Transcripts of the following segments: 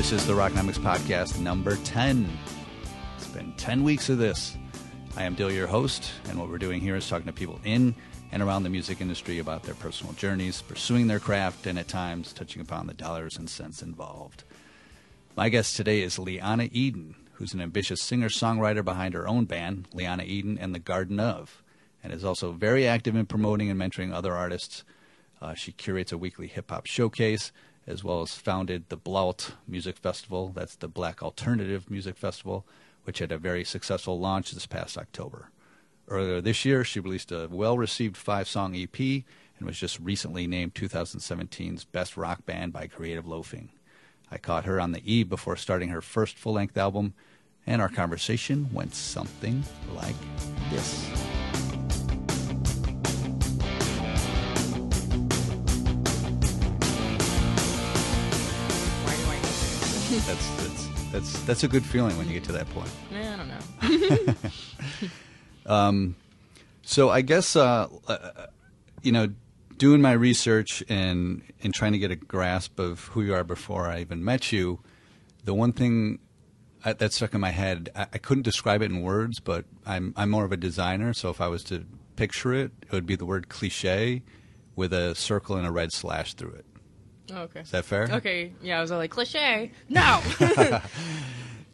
This is the Rocknomics Podcast number 10. It's been 10 weeks of this. I am Dill, your host, and what we're doing here is talking to people in and around the music industry about their personal journeys, pursuing their craft, and at times touching upon the dollars and cents involved. My guest today is Liana Eden, who's an ambitious singer songwriter behind her own band, Liana Eden and the Garden of, and is also very active in promoting and mentoring other artists. Uh, she curates a weekly hip hop showcase, as well as founded the Blaut Music Festival. That's the Black Alternative Music Festival, which had a very successful launch this past October. Earlier this year, she released a well received five song EP and was just recently named 2017's Best Rock Band by Creative Loafing. I caught her on the eve before starting her first full length album, and our conversation went something like this. That's, that's, that's, that's a good feeling when you get to that point. Eh, I don't know. um, So I guess uh, uh, you know, doing my research and and trying to get a grasp of who you are before I even met you, the one thing I, that stuck in my head, I, I couldn't describe it in words, but I'm I'm more of a designer, so if I was to picture it, it would be the word cliche with a circle and a red slash through it. Oh, okay. Is that fair? Okay. Yeah, I was like cliche. No.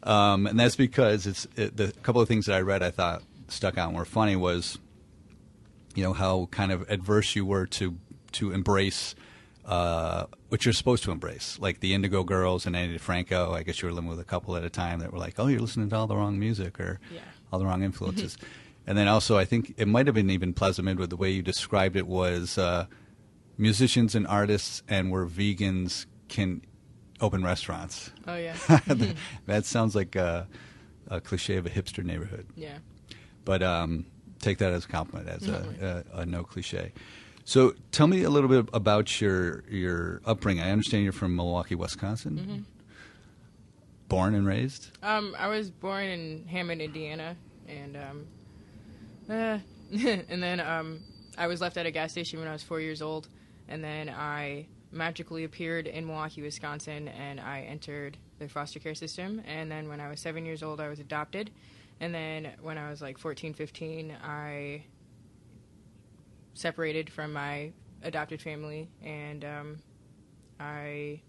Um, and that's because it's it, the couple of things that I read I thought stuck out and were funny was, you know, how kind of adverse you were to to embrace uh, what you're supposed to embrace, like the Indigo Girls and Ani DiFranco. I guess you were living with a couple at a time that were like, "Oh, you're listening to all the wrong music or Yeah. all the wrong influences." and then also, I think it might have been even Plaza with The way you described it was uh, musicians and artists, and where vegans can open restaurants. oh yeah. that sounds like a, a cliche of a hipster neighborhood, Yeah. but um, take that as a compliment, as a, a, a no cliche. So, tell me a little bit about your your upbringing. I understand you're from Milwaukee, Wisconsin. Born and raised. Um, I was born in Hammond, Indiana, and um, uh, and then um, I was left at a gas station when I was four years old, and then I magically appeared in Milwaukee, Wisconsin, and I entered the foster care system. And then when I was seven years old, I was adopted, and then when I was like 14, 15, I separated from my adopted family, and um, I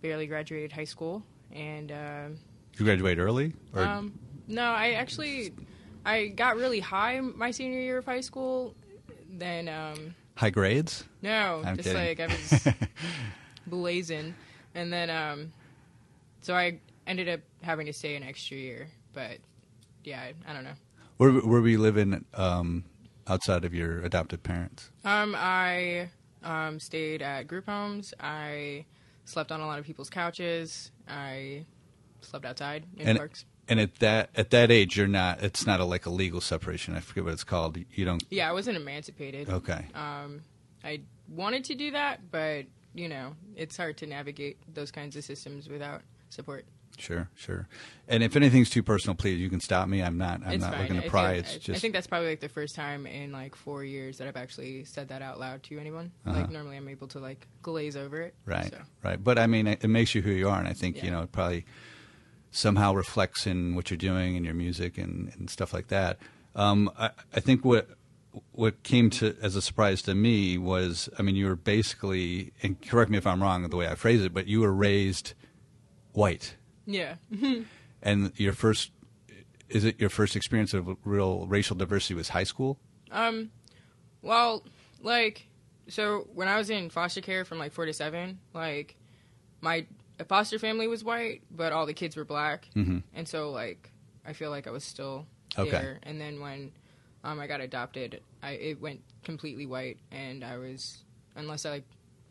barely graduated high school, and. um You graduated early, or um, no, I actually I got really high my senior year of high school. Then um, high grades? no, I'm just kidding. like I was blazing, and then um, so I ended up having to stay an extra year. But yeah, I, I don't know. Where where were you living um, outside of your adopted parents? Um, I um, stayed at group homes. I slept on a lot of people's couches. I slept outside in And- parks. And at that at that age, you're not. It's not a like a legal separation. I forget what it's called. You don't. Yeah, I wasn't emancipated. Okay. Um, I wanted to do that, but you know, it's hard to navigate those kinds of systems without support. Sure, sure. And if anything's too personal, please you can stop me. I'm not. I'm it's not fine. looking to pry. Think, It's I, just. I think that's probably like the first time in like four years that I've actually said that out loud to anyone. Uh-huh. Like normally I'm able to like glaze over it. right, So. right. But I mean, it, it makes you who you are, and I think you know it probably somehow reflects in what you're doing and your music and, and stuff like that. Um, I, I think what what came to as a surprise to me was, I mean, you were basically, and correct me if I'm wrong the way I phrase it, but you were raised white. Yeah. And your first is it your first experience of real racial diversity was high school? Um, well, like, so when I was in foster care from like four to seven, like, my foster family was white, but all the kids were black, Mm-hmm. and so like, I feel like I was still Okay. there. And then when um, I got adopted, I it went completely white, and I was unless I like,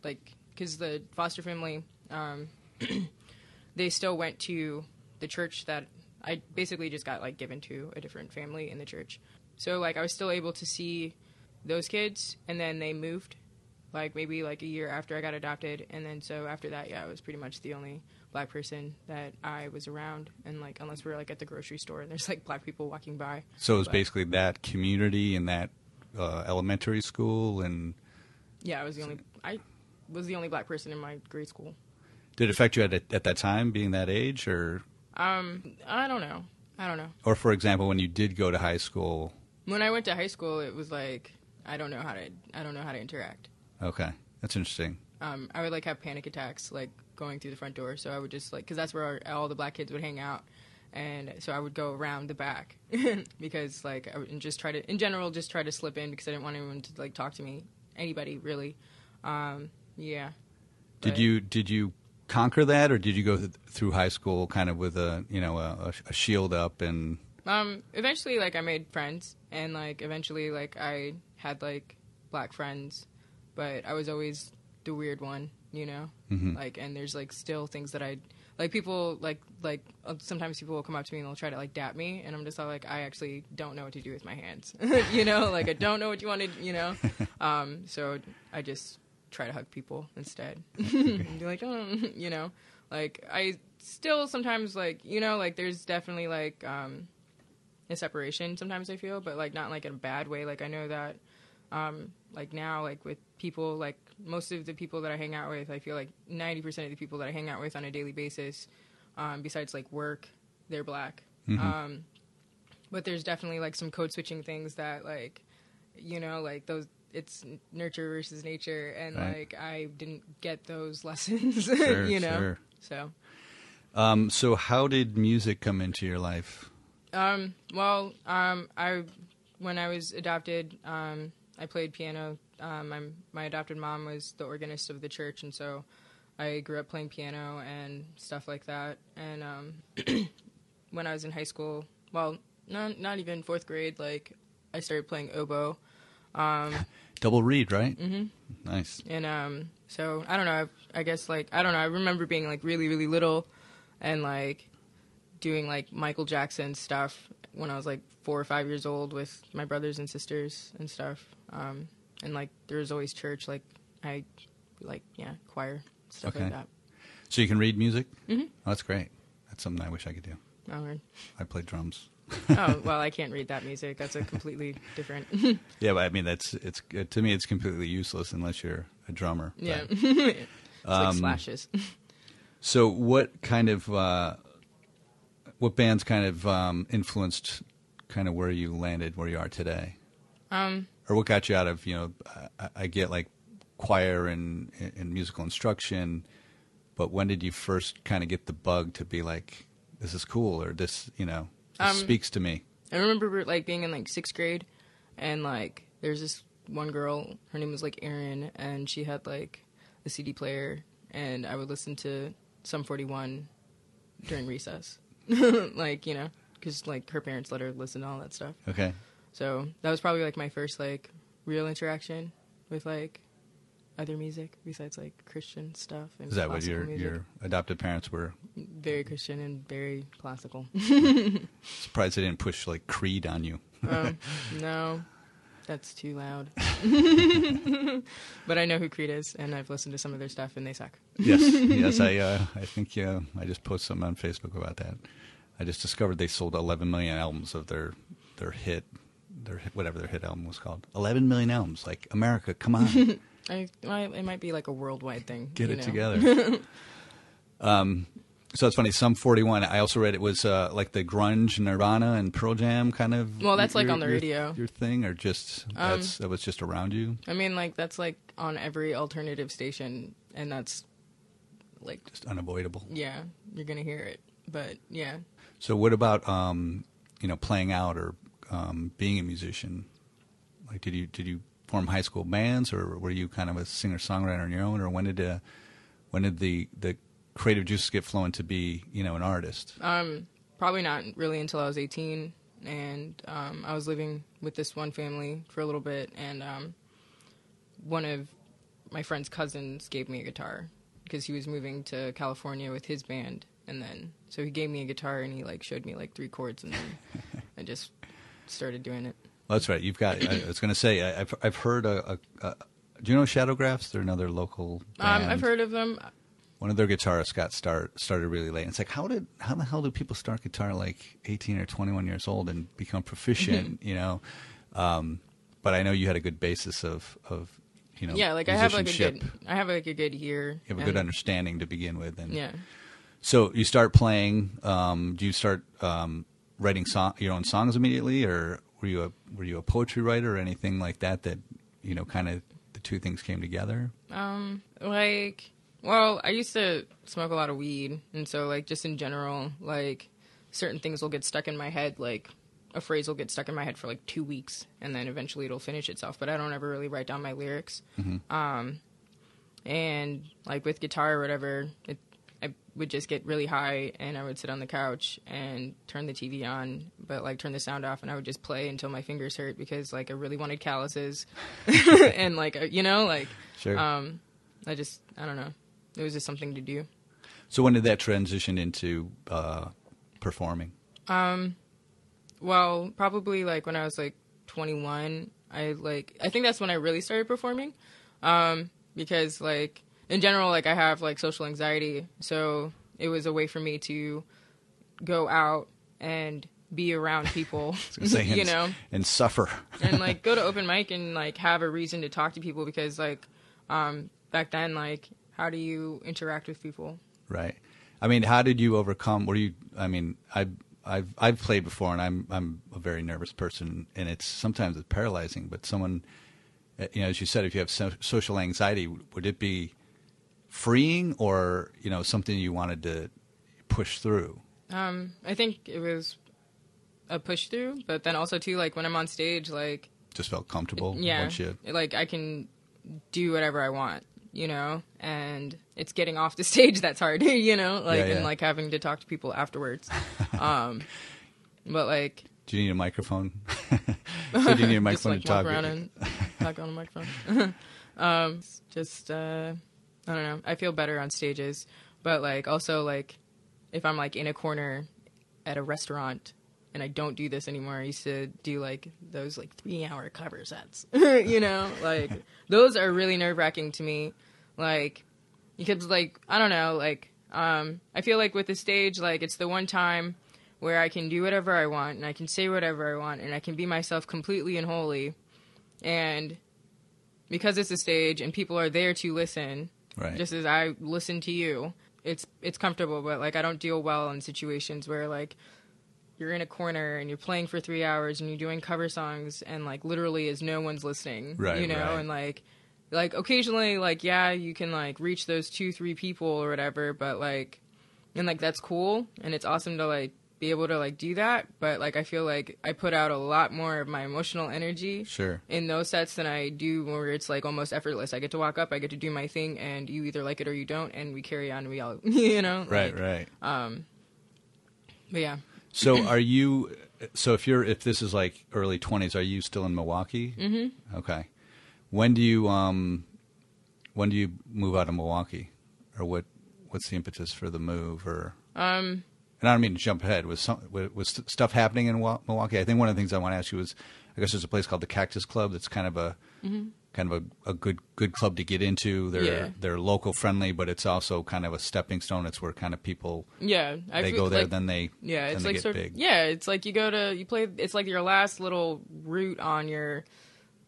like, because the foster family, um, they still went to the church that I basically just got like given to a different family in the church. So like I was still able to see those kids, and then they moved, like maybe like a year after I got adopted, and then so after that, yeah, I was pretty much the only black person that I was around, and like unless we're like at the grocery store and there's like black people walking by. So it was But- basically that community and that uh, elementary school. And Yeah, I was the only I was the only black person in my grade school. Did it affect you at at that time, being that age, or Um, I don't know. I don't know. or for example, when you did go to high school? When I went to high school, it was like I don't know how to I don't know how to interact. Okay, that's interesting. Um, I would like have panic attacks like going through the front door. So I would just like because that's where all the black kids would hang out, and so I would go around the back because like I would and just try to in general just try to slip in because I didn't want anyone to like talk to me anybody really. Um, yeah. Did But- you did you conquer that, or did you go th- through high school kind of with a you know a, a shield up and Um, eventually, like I made friends, and like eventually, like I had like black friends, but I was always the weird one, you know. Mhm. Like, and there's like still things that I like. People like like uh, sometimes people will come up to me and they'll try to like dap me, and I'm just like, I actually don't know what to do with my hands, you know. Like I don't know what you want to, you know. Um, so I just try to hug people instead. and be like, oh, you know, like I still sometimes like you know like there's definitely like um a separation sometimes I feel, but like not like in a bad way. Like I know that um like now like with people like most of the people that I hang out with, I feel like 90% of the people that I hang out with on a daily basis um besides like work, they're black. Um but there's definitely like some code switching things that like you know like those it's nurture versus nature and Right. like I didn't get those lessons, Sure, you know. sure. So Um, so how did music come into your life? Um, well, um, I when I was adopted, um, I played piano. Um, I'm, my adopted mom was the organist of the church, and so I grew up playing piano and stuff like that. And um, when I was in high school, well, no, not even fourth grade, like I started playing oboe. Um, Double reed, right? Mm-hmm. Nice. and um, so I don't know. I, I guess like I don't know. I remember being like really really little, and like doing like Michael Jackson stuff when I was like four or five years old with my brothers and sisters and stuff. Um, and like there was always church. Like I like yeah choir stuff Okay. like that. So you can read music? Mm-hmm. Oh, that's great. That's something I wish I could do. Oh. I play drums. oh well, I can't read that music. That's a completely different. Yeah, but I mean that's it's uh, to me it's completely useless unless you're a drummer. But- yeah, it's Um, like slashes. So what kind of uh, what bands kind of um, influenced kind of where you landed, where you are today, Um, or what got you out of you know? I, I get like choir and, and musical instruction, but when did you first kind of get the bug to be like, this is cool, or this you know this Um, speaks to me? I remember like being in like sixth grade, and like there's this one girl. Her name was like Erin, and she had like a CD player, and I would listen to Sum 41 during recess, like you know, because like her parents let her listen to all that stuff. Okay, So that was probably like my first like real interaction with like other music besides like Christian stuff. And is that what your music. your adopted parents were very Christian and very classical? surprised they didn't push like Creed on you? Um, no, that's too loud. but I know who Creed is, and I've listened to some of their stuff, and they suck. yes, yes. I uh, I think yeah, I just posted something on Facebook about that. I just discovered they sold 11 million albums of their their hit, their hit, whatever their hit album was called. 11 million albums. Like America, come on, I, I, it might be like a worldwide thing. get it know? together. um, so it's funny. Sum 41. I also read it was uh, like the grunge Nirvana and Pearl Jam kind of. Well, that's, like, on the your- radio. Your thing, or just Um, that was just around you. I mean, like that's like on every alternative station, and that's like, Just unavoidable. yeah, you're gonna hear it. But yeah, So what about um, you know playing out or um, being a musician? Like, did you did you form high school bands, or were you kind of a singer songwriter on your own, or when did uh, when did the the creative juices get flowing to be you know an artist? Um, probably not really until I was 18, and um, I was living with this one family for a little bit, and um, one of my friend's cousins gave me a guitar because he was moving to California with his band, and then so he gave me a guitar and he like showed me like three chords, and then I just started doing it. Well, that's right. You've got. I was going to say I, I've I've heard a, a, a. Do you know Shadowgraphs? They're another local. Um, I've heard of them. one of their guitarists got start started really late. And it's like how did how the hell do people start guitar like eighteen or twenty one years old and become proficient? you know, um, but I know you had a good basis of of you know, yeah, like I have like a good, I have like a good ear. You have a good understanding to begin with, and Yeah. So you start playing. Um, do you start um, writing song, your own songs immediately, or were you a were you a poetry writer or anything like that? That you know, kind of the two things came together. Um, like, well, I used to smoke a lot of weed, and so like just in general, like certain things will get stuck in my head, like a phrase will get stuck in my head for like two weeks, and then eventually it'll finish itself. But I don't ever really write down my lyrics. Um, and like with guitar or whatever, it, would just get really high, and I would sit on the couch and turn the TV on, but like turn the sound off, and I would just play until my fingers hurt because like I really wanted calluses, and like uh, you know like. Sure. Um, I just, I don't know. It was just something to do. so when did that transition into uh, performing? Um, well, probably like when I was like 21, I like, I think that's when I really started performing. Um, because like in general, like I have like social anxiety. So it was a way for me to go out and be around people, Say, you and- know, and suffer. and like go to open mic and like have a reason to talk to people because like, um, back then, like, how do you interact with people? Right. I mean, how did you overcome? Were you? I mean, I, I've I've played before, and I'm I'm a very nervous person, and it's sometimes it's paralyzing. But someone, uh, you know, as you said, if you have so, social anxiety, would it be freeing, or you know, something you wanted to push through? Um, I think it was a push through, but then also too, like when I'm on stage, like Just felt comfortable. yeah, like I can do whatever I want, you know, and it's getting off the stage that's hard, you know, like Yeah, yeah. and like having to talk to people afterwards. um, but like do you need a microphone? so do you need a just microphone like to talk? around and talk on a microphone. um, just uh, I don't know. I feel better on stages, but like also like if I'm like in a corner at a restaurant and I don't do this anymore. I used to do like those like three hour cover sets, you know, like those are really nerve wracking to me. Like because like I don't know, like um, I feel like with the stage, like it's the one time where I can do whatever I want and I can say whatever I want and I can be myself completely and wholly. And because it's a stage and people are there to listen, right. just as I listen to you, it's it's comfortable. But like I don't deal well in situations where like you're in a corner and you're playing for three hours and you're doing cover songs and like literally is no one's listening, Right, you know, right. and like like occasionally like yeah you can like reach those two three people or whatever, but like and like that's cool and it's awesome to like be able to like do that but like i feel like i put out a lot more of my emotional energy sure. in those sets than I do where it's like almost effortless. I get to walk up, I get to do my thing, and you either like it or you don't, and we carry on. We all, you know, Right. like, right. Um but yeah, So are you? So if you're if this is like early twenties, are you still in Milwaukee? Mm-hmm. Okay. When do you um, when do you move out of Milwaukee, or what? What's the impetus for the move? Or um, and I don't mean to jump ahead. Was some was was st- stuff happening in Milwaukee? I think one of the things I want to ask you is, I guess there's a place called the Cactus Club that's kind of a mm-hmm. kind of a, a good good club to get into. They're Yeah. they're local friendly, but it's also kind of a stepping stone. It's where kind of people yeah, I they go there, like, then they yeah, then it's they like sort big. of, yeah, it's like you go to you play. It's like your last little route on your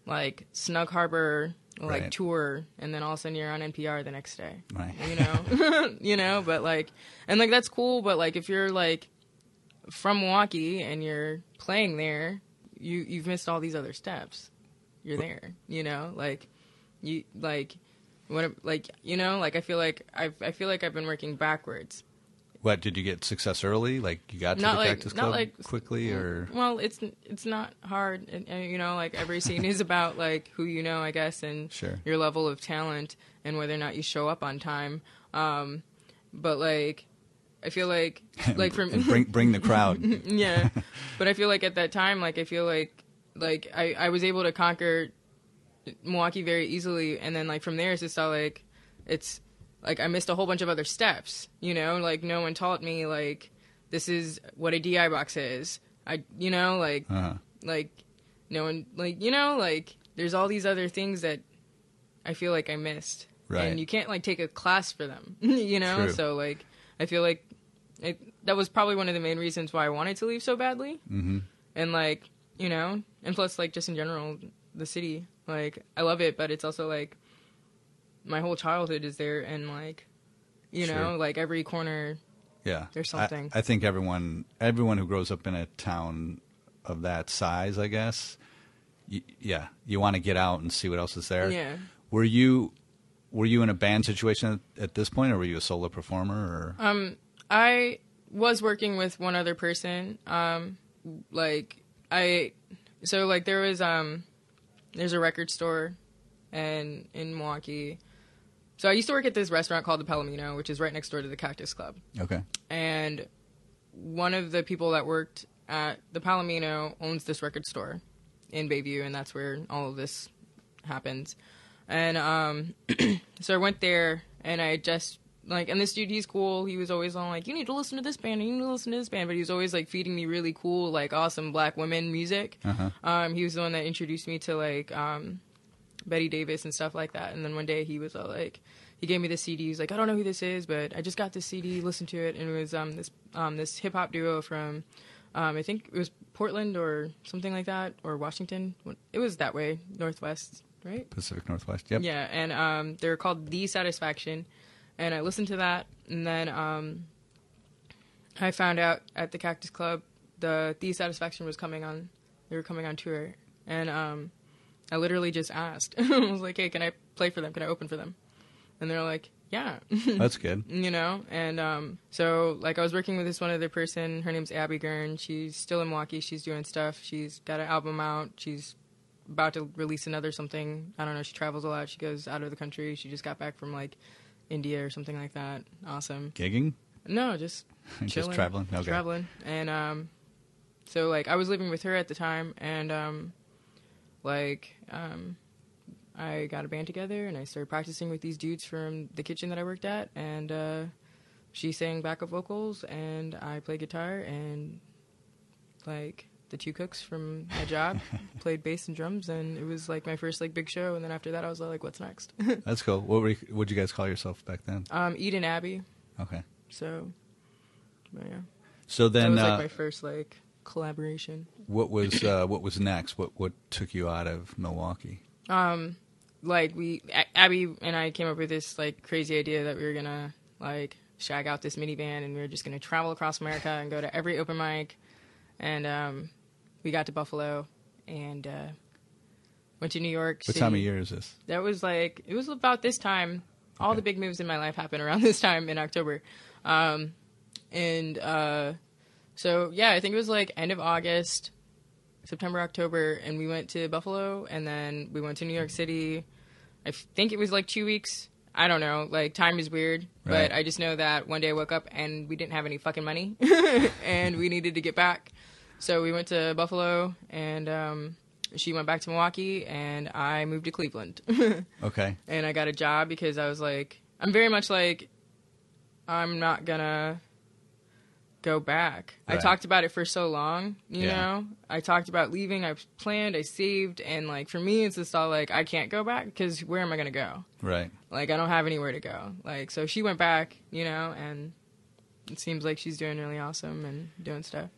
like Snug Harbor like Right. tour, and then all of a sudden you're on NPR the next day. Right. you know you know but like and like that's cool but like if you're like from milwaukee and you're playing there you you've missed all these other steps you're there you know like you like what like you know like i feel like I've i feel like i've been working backwards What did you get success early? Like you got to Not the like- not Club like- quickly, or well it's it's not hard and, and, you know like every scene is about like who you know i guess and Sure. your level of talent and whether or not you show up on time um but like i feel like like from bring bring the crowd. yeah but i feel like at that time like i feel like like i i was able to conquer milwaukee very easily and then like from there it's just all like it's like i missed a whole bunch of other steps you know like no one taught me like this is what a di box is i you know like Uh-huh. like no one like you know like there's all these other things that i feel like i missed Right. and you can't like take a class for them you know True. so like i feel like it, that was probably one of the main reasons why i wanted to leave so badly Mm-hmm. and like you know and plus like just in general the city like i love it but it's also like my whole childhood is there, and like, you Sure. know, like every corner. Yeah, There's something. I, think everyone everyone who grows up in a town of that size, I guess, y- yeah, you want to get out and see what else is there. Yeah. Were you were you in a band situation at, at this point, or were you a solo performer? Or Um, I was working with one other person. Um, like I, so like there was um, there's a record store, and in Milwaukee. So I used to work at this restaurant called the Palomino, which is right next door to the Cactus Club. okay, and one of the people that worked at the Palomino owns this record store in Bayview, and that's where all of this happens. And um, so I went there, and I just like, and this dude, he's cool. He was always on like, you need to listen to this band, you need to listen to this band. But he was always like feeding me really cool, like awesome black women music. Uh-huh. Um, he was the one that introduced me to like um, Betty Davis and stuff like that. And then one day he was all like, he gave me the CD. He's like, I don't know who this is, but I just got this CD. Listen to it, and it was um, this um, this hip hop duo from um, I think it was Portland or something like that, or Washington. It was that way, Northwest, right? Pacific Northwest. Yep. Yeah, and um, they're called THEESatisfaction, and I listened to that, and then um, I found out at the Cactus Club the THEESatisfaction was coming on. They were coming on tour, and um, I literally just asked. I was like, "Hey, can I play for them? Can I open for them?" And they're like, "Yeah." That's good. you know? And um so like i was working with this one other person. Her name's abby gurn. She's still in milwaukee. She's doing stuff. She's got an album out. She's about to release another something. I don't know. She travels a lot. She goes out of the country. She just got back from like india or something like that. Awesome. Gigging, no just just traveling. Okay. traveling. And um so like i was living with her at the time. And um like um i got a band together and i started practicing with these dudes from the kitchen that i worked at and uh she sang backup vocals and i played guitar and like the two cooks from my job played bass and drums and it was like my first like big show and then after that i was like what's next That's cool. What were you, what'd you guys call yourself back then? um eden abbey Okay. so yeah So then, that was uh, like my first like collaboration what was uh, what was next? What what took you out of Milwaukee? um like we abby and i came up with this like crazy idea that we were gonna like shag out this minivan and we were just gonna travel across america and go to every open mic and um we got to buffalo and uh went to new york What City. time of year is this? that was like it was about this time all Okay. the big moves in my life happened around this time in october um and uh so yeah i think it was like end of august september october and we went to buffalo and then we went to new york city. I think it was like two weeks. I don't know. Like time is weird Right. but i just know that one day i woke up and we didn't have any fucking money and we needed to get back. So we went to buffalo and um she went back to milwaukee and i moved to cleveland. Okay. and I got a job because I was like, I'm very much like, I'm not gonna go back. I talked about it for so long, you Yeah. know. I talked about leaving. I planned. I saved, and like for me, it's just all like I can't go back because where am I gonna go? Right. Like I don't have anywhere to go. Like so, she went back, you know, and it seems like she's doing really awesome and doing stuff.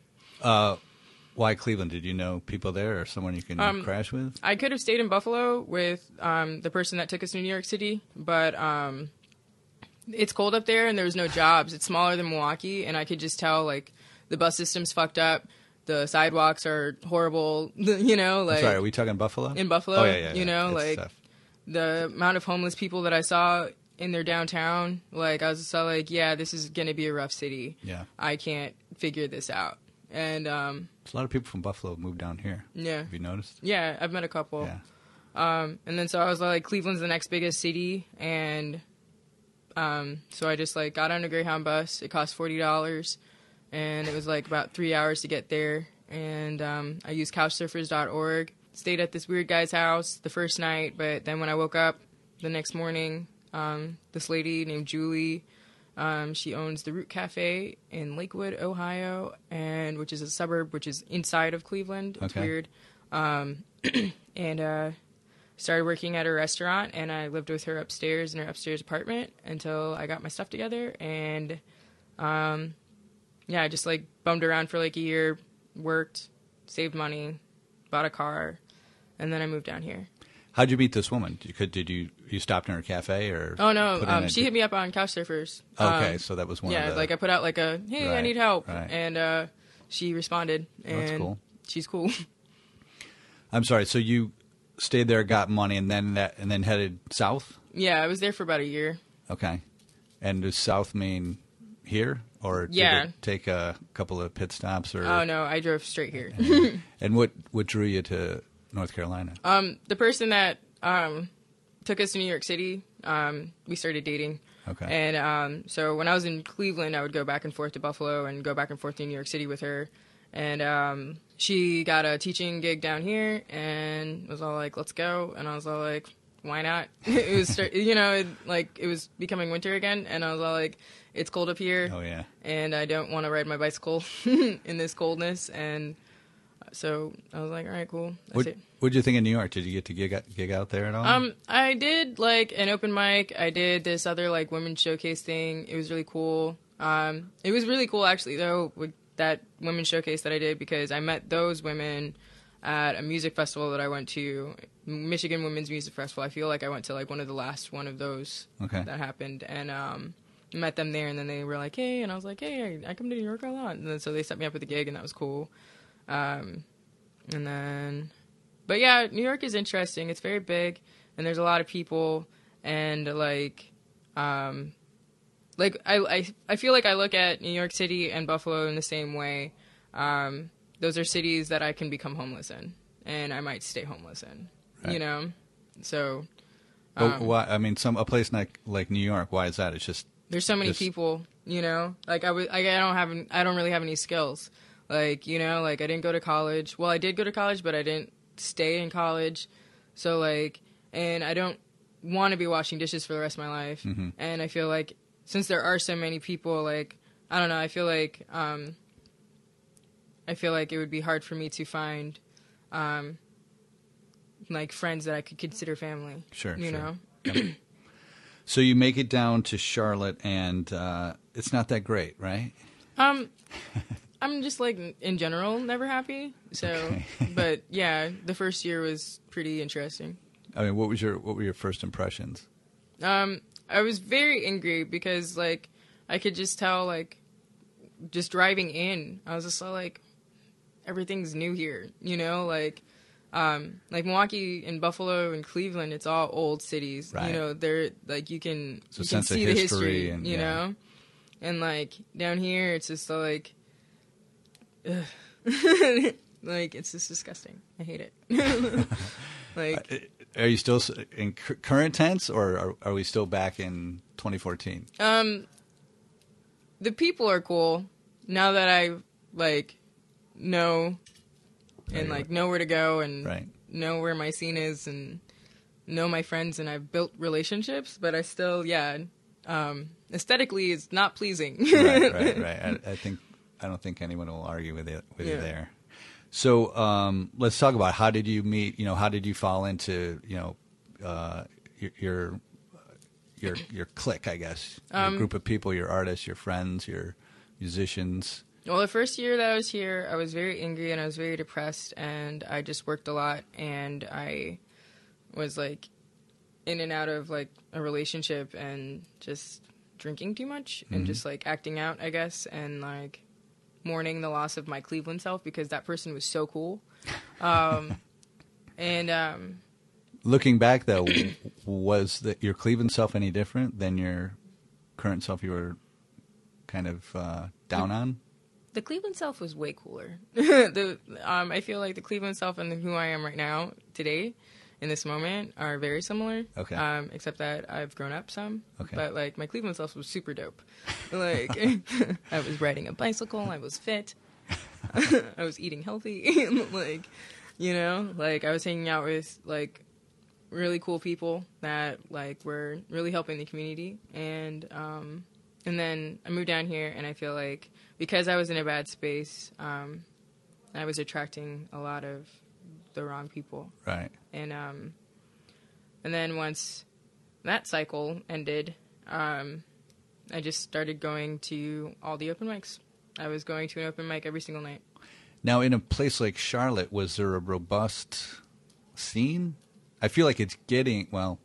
Uh, why Cleveland? Did you know people there or someone you can Um, crash with? I could have stayed in Buffalo with um, the person that took us to New York City, but um, it's cold up there and there was no jobs. It's smaller than Milwaukee, and I could just tell like the bus system's fucked up, the sidewalks are horrible. You know, I'm like sorry, are we talking Buffalo? in Buffalo, Oh yeah, yeah. you know, It's like tough. the amount of homeless people that I saw in their downtown. Like I was just like, yeah, this is gonna be a rough city. yeah. I can't figure this out. And um, There's a lot of people from Buffalo moved down here. yeah, Have you noticed? yeah, I've met a couple. Yeah. Um, and then so I was like, Cleveland's the next biggest city, and um, so I just like got on a Greyhound bus. It cost forty dollars, and it was like about three hours to get there. And um, I used CouchSurfers.org. Stayed at this weird guy's house the first night, but then when I woke up the next morning, um, this lady named Julie. Um, she owns the Root Cafe in Lakewood, Ohio, and which is a suburb which is inside of Cleveland. It's Okay. weird. Um, and uh, started working at a restaurant and I lived with her upstairs in her upstairs apartment until I got my stuff together and um yeah, I just like bummed around for like a year, worked, saved money, bought a car, and then I moved down here. How'd you meet this woman? Did you, could, did you you stopped in her cafe or? Oh no, um, she hit me up on Couch Surfers. Okay, Um, so that was one yeah, of the. like I put out like a hey, I need help, right. and uh, she responded, and That's cool. she's cool. I'm sorry. So you stayed there, got money, and then that, and then headed south. yeah, I was there for about a year. Okay, and does South mean here, or did Yeah. take a couple of pit stops, or Oh no, I drove straight here. and what what drew you to North Carolina? um, the person that um, took us to New York City, um, we started dating. Okay. And um, so when I was in Cleveland, I would go back and forth to Buffalo and go back and forth to New York City with her. And um, she got a teaching gig down here and was all like, "Let's go." And I was all like, "Why not?" it was, you know, it, like it was becoming winter again, and I was all like, "It's cold up here." oh yeah, and I don't want to ride my bicycle in this coldness. And so I was like, all right, cool. That's what it. what'd you think of New York? Did you get to gig out, gig out there at all? Um, I did like an open mic. I did this other like women's showcase thing. It was really cool. Um, it was really cool actually though with that women's showcase that I did because I met those women at a music festival that I went to, Michigan Womyn's Music Festival. I feel like I went to like one of the last one of those okay. that happened and um met them there and then they were like hey and i was like hey i come to new york a lot and then so they set me up with a gig and that was cool um and then but yeah new york is interesting it's very big and there's a lot of people and like um like i i, I feel like i look at new york city and buffalo in the same way um those are cities that i can become homeless in and i might stay homeless in Right. you know so But um, why? I mean, some a place like like New York. Why is that? It's just there's so many Just- people, you know. Like I was, like, I don't have, I don't really have any skills. Like you know, like I didn't go to college. Well, I did go to college, but I didn't stay in college. So like, and I don't want to be washing dishes for the rest of my life. Mhm. And I feel like since there are so many people, like I don't know, I feel like, um, I feel like it would be hard for me to find, um, like friends that I could consider family. Sure, you sure. know. so you make it down to Charlotte, and uh, it's not that great, right? Um, I'm just like in general never happy. So, Okay. but yeah, the first year was pretty interesting. I mean, what was your what were your first impressions? Um, I was very angry because like I could just tell like just driving in, I was just so like everything's new here, you know, like um like Milwaukee and Buffalo and Cleveland, it's all old cities. Right. You know, they're like you can a you can see the history history, and- you yeah. know. And like down here it's just like ugh. like it's just disgusting. I hate it. like Are you still in current tense, or are, are we still back in 2014? Um, the people are cool now that I like know and like know where to go and Right. know where my scene is and know my friends and I've built relationships. But I still, yeah, um, aesthetically, it's not pleasing. right, right, right. I, I think I don't think anyone will argue with it with you there. So um, let's talk about how did you meet? You know, how did you fall into you know uh, your your your, your clique? I guess your Um, group of people, your artists, your friends, your musicians. Well, the first year that I was here, I was very angry and I was very depressed, and I just worked a lot, and I was like in and out of like a relationship and just drinking too much and Mhm. just like acting out, I guess, and like mourning the loss of my Cleveland self because that person was so cool. Um, and um, Looking back, though, was that your Cleveland self any different than your current self? You were kind of uh, down on. the Cleveland self was way cooler. the um, I feel like the Cleveland self and who I am right now today, in this moment, are very similar. Okay. Um, except that I've grown up some. Okay. But like my Cleveland self was super dope. Like I was riding a bicycle. I was fit. I was eating healthy. and, like you know, like I was hanging out with like really cool people that like were really helping the community and um and then I moved down here and I feel like because I was in a bad space um I was attracting a lot of the wrong people Right. and um and then once that cycle ended um I just started going to all the open mics I was going to an open mic every single night Now, in a place like Charlotte, was there a robust scene? I feel like it's getting well.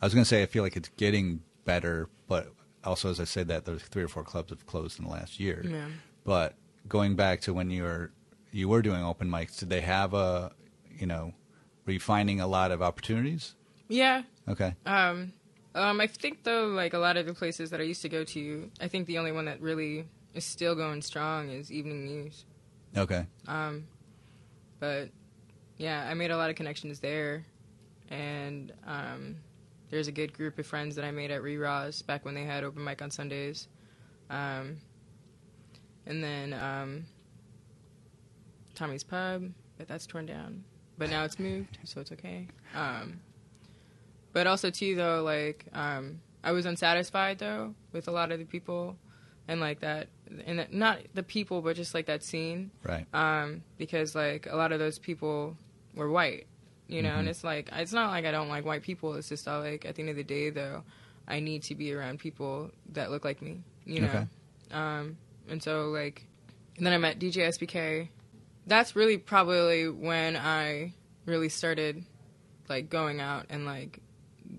I was going to say I feel like it's getting better, but also as I said that there's three or four clubs have closed in the last year. Yeah. But going back to when you were you were doing open mics, did they have a you know were you finding a lot of opportunities? Yeah. Okay. Um, um, I think though, like a lot of the places that I used to go to, I think the only one that really is still going strong is Evening Muse. Okay. Um, but yeah, I made a lot of connections there, and um, there's a good group of friends that I made at Re-Raws back when they had open mic on Sundays. Um, and then um, Tommy's Pub, but that's torn down. But now it's moved, so it's okay. Um, but also too, though, like um, I was unsatisfied though with a lot of the people, and like that, and that, not the people, but just like that scene Right. um, because like a lot of those people were white, you know, and Mhm. it's like it's not like I don't like white people. It's just that, like at the end of the day, though, I need to be around people that look like me, you know. Okay. Um, and so like, and then I met DJ SBK. That's really probably when I really started like going out and like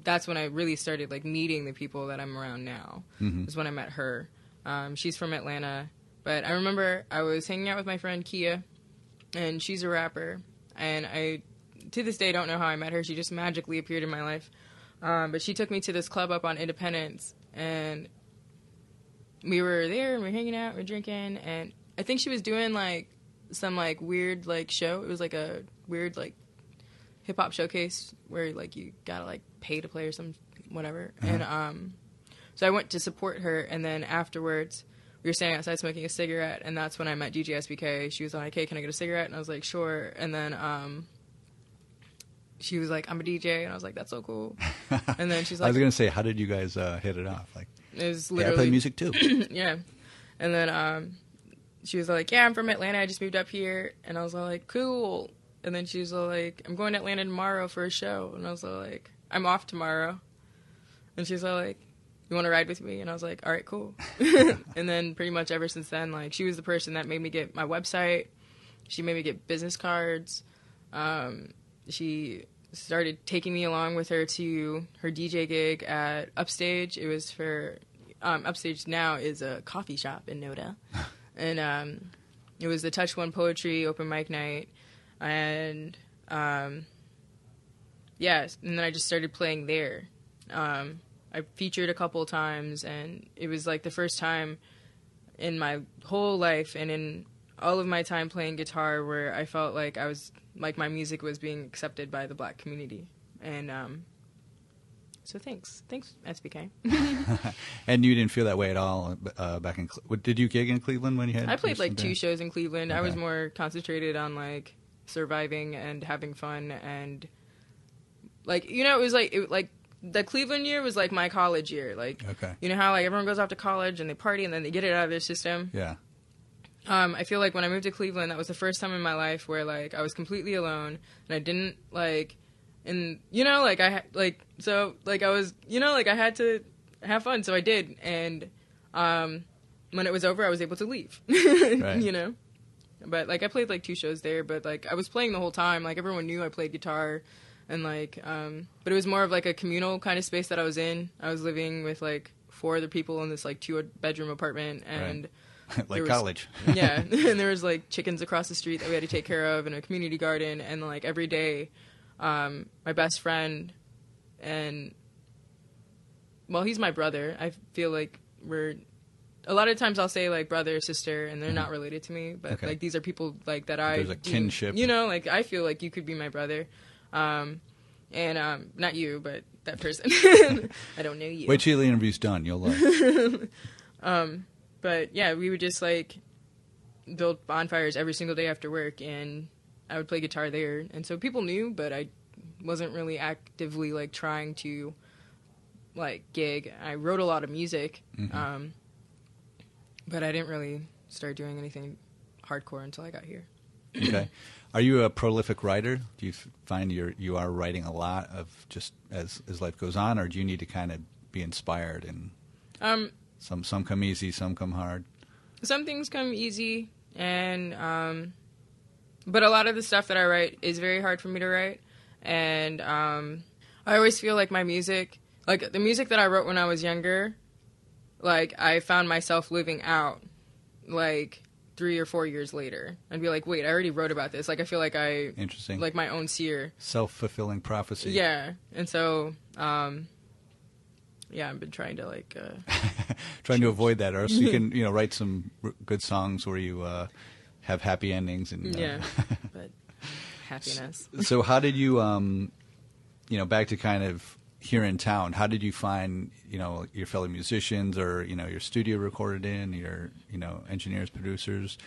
that's when I really started like meeting the people that I'm around now hmm is when I met her. Um, she's from Atlanta, but I remember I was hanging out with my friend Kia, and she's a rapper, and I to this day don't know how I met her. She just magically appeared in my life. Um, but she took me to this club up on Independence, and we were there and we were hanging out, we are drinking, and I think she was doing like some like weird like show. It was like a weird like hip hop showcase where like you gotta like pay to play or some whatever. And um, so I went to support her, and then afterwards we were standing outside smoking a cigarette, and that's when I met DJ SBK. She was like, "Hey, can I get a cigarette?" And I was like, "Sure." And then um, she was like, "I'm a DJ," and I was like, "That's so cool." And then she's like, I was to say, how did you guys uh, hit it off? Like, "It was yeah, I literally play music too. yeah. And then um, she was like, "Yeah, I'm from Atlanta. I just moved up here." And I was like, "Cool." And then she was like, "I'm going to Atlanta tomorrow for a show." And I was like, "I'm off tomorrow." And she she's like, "You want to ride with me?" And I was like, "All right, cool." and then pretty much ever since then, like she was the person that made me get my website. She made me get business cards. Um, she started taking me along with her to her DJ gig at Upstage. It was for um, Upstage now is a coffee shop in Noda, and um, it was the Touch One Poetry open mic night, and um, yeah, and then I just started playing there. Um, I featured a couple times, and it was like the first time in my whole life and in all of my time playing guitar where I felt like I was like my music was being accepted by the black community, and um, so thanks, thanks SBK. and you didn't feel that way at all uh, back in. Cle- Did you gig in Cleveland when you had? I played like two band? shows in Cleveland. I was more concentrated on like surviving and having fun and like you know it was like it, like the Cleveland year was like my college year. Like Okay. you know how like everyone goes off to college and they party and then they get it out of their system. Yeah. Um, I feel like when I moved to Cleveland, that was the first time in my life where like I was completely alone and I didn't like, and you know, like I like so like I was you know like I had to have fun, so I did, and um, when it was over, I was able to leave, you know. But like I played like two shows there, but like I was playing the whole time. Like everyone knew I played guitar, and like um, but it was more of like a communal kind of space that I was in. I was living with like four other people in this like two bedroom apartment, and like was- college. yeah, and there was like chickens across the street that we had to take care of, and a community garden, and like every day, um, my best friend, and well, he's my brother. I feel like we're a lot of times I'll say like brother sister, and they're not related to me, but Mm-hmm. Okay. like these are people like that I There's a kinship. You know, like I feel like you could be my brother, um, and um, not you, but that person. I don't know you. Wait till the interview's done. You'll love. Um, but yeah, we would just like build bonfires every single day after work, and I would play guitar there. And so people knew, but I wasn't really actively like trying to like gig. I wrote a lot of music, Mhm. um, but I didn't really start doing anything hardcore until I got here. okay. Are you a prolific writer? Do you find you're you are writing a lot of just as as life goes on, or do you need to kind of be inspired and Um, some some come easy, some come hard? some things come easy and um but a lot of the stuff that i write is very hard for me to write and um, I always feel like my music, like the music that I wrote when I was younger, like I found myself living out, like three or four years later. I'd be like, wait, I already wrote about this. Like I feel like I Interesting. like my own seer. Self fulfilling prophecy. Yeah, and so um, yeah, I've been trying to like. Uh, Trying to avoid that, or else you can, you know, write some r- good songs where you uh, have happy endings. And uh, yeah, but happiness. so how did you, um, you know, back to kind of here in town? How did you find, you know, your fellow musicians, or you know, your studio recorded in, your, you know, engineers, producers?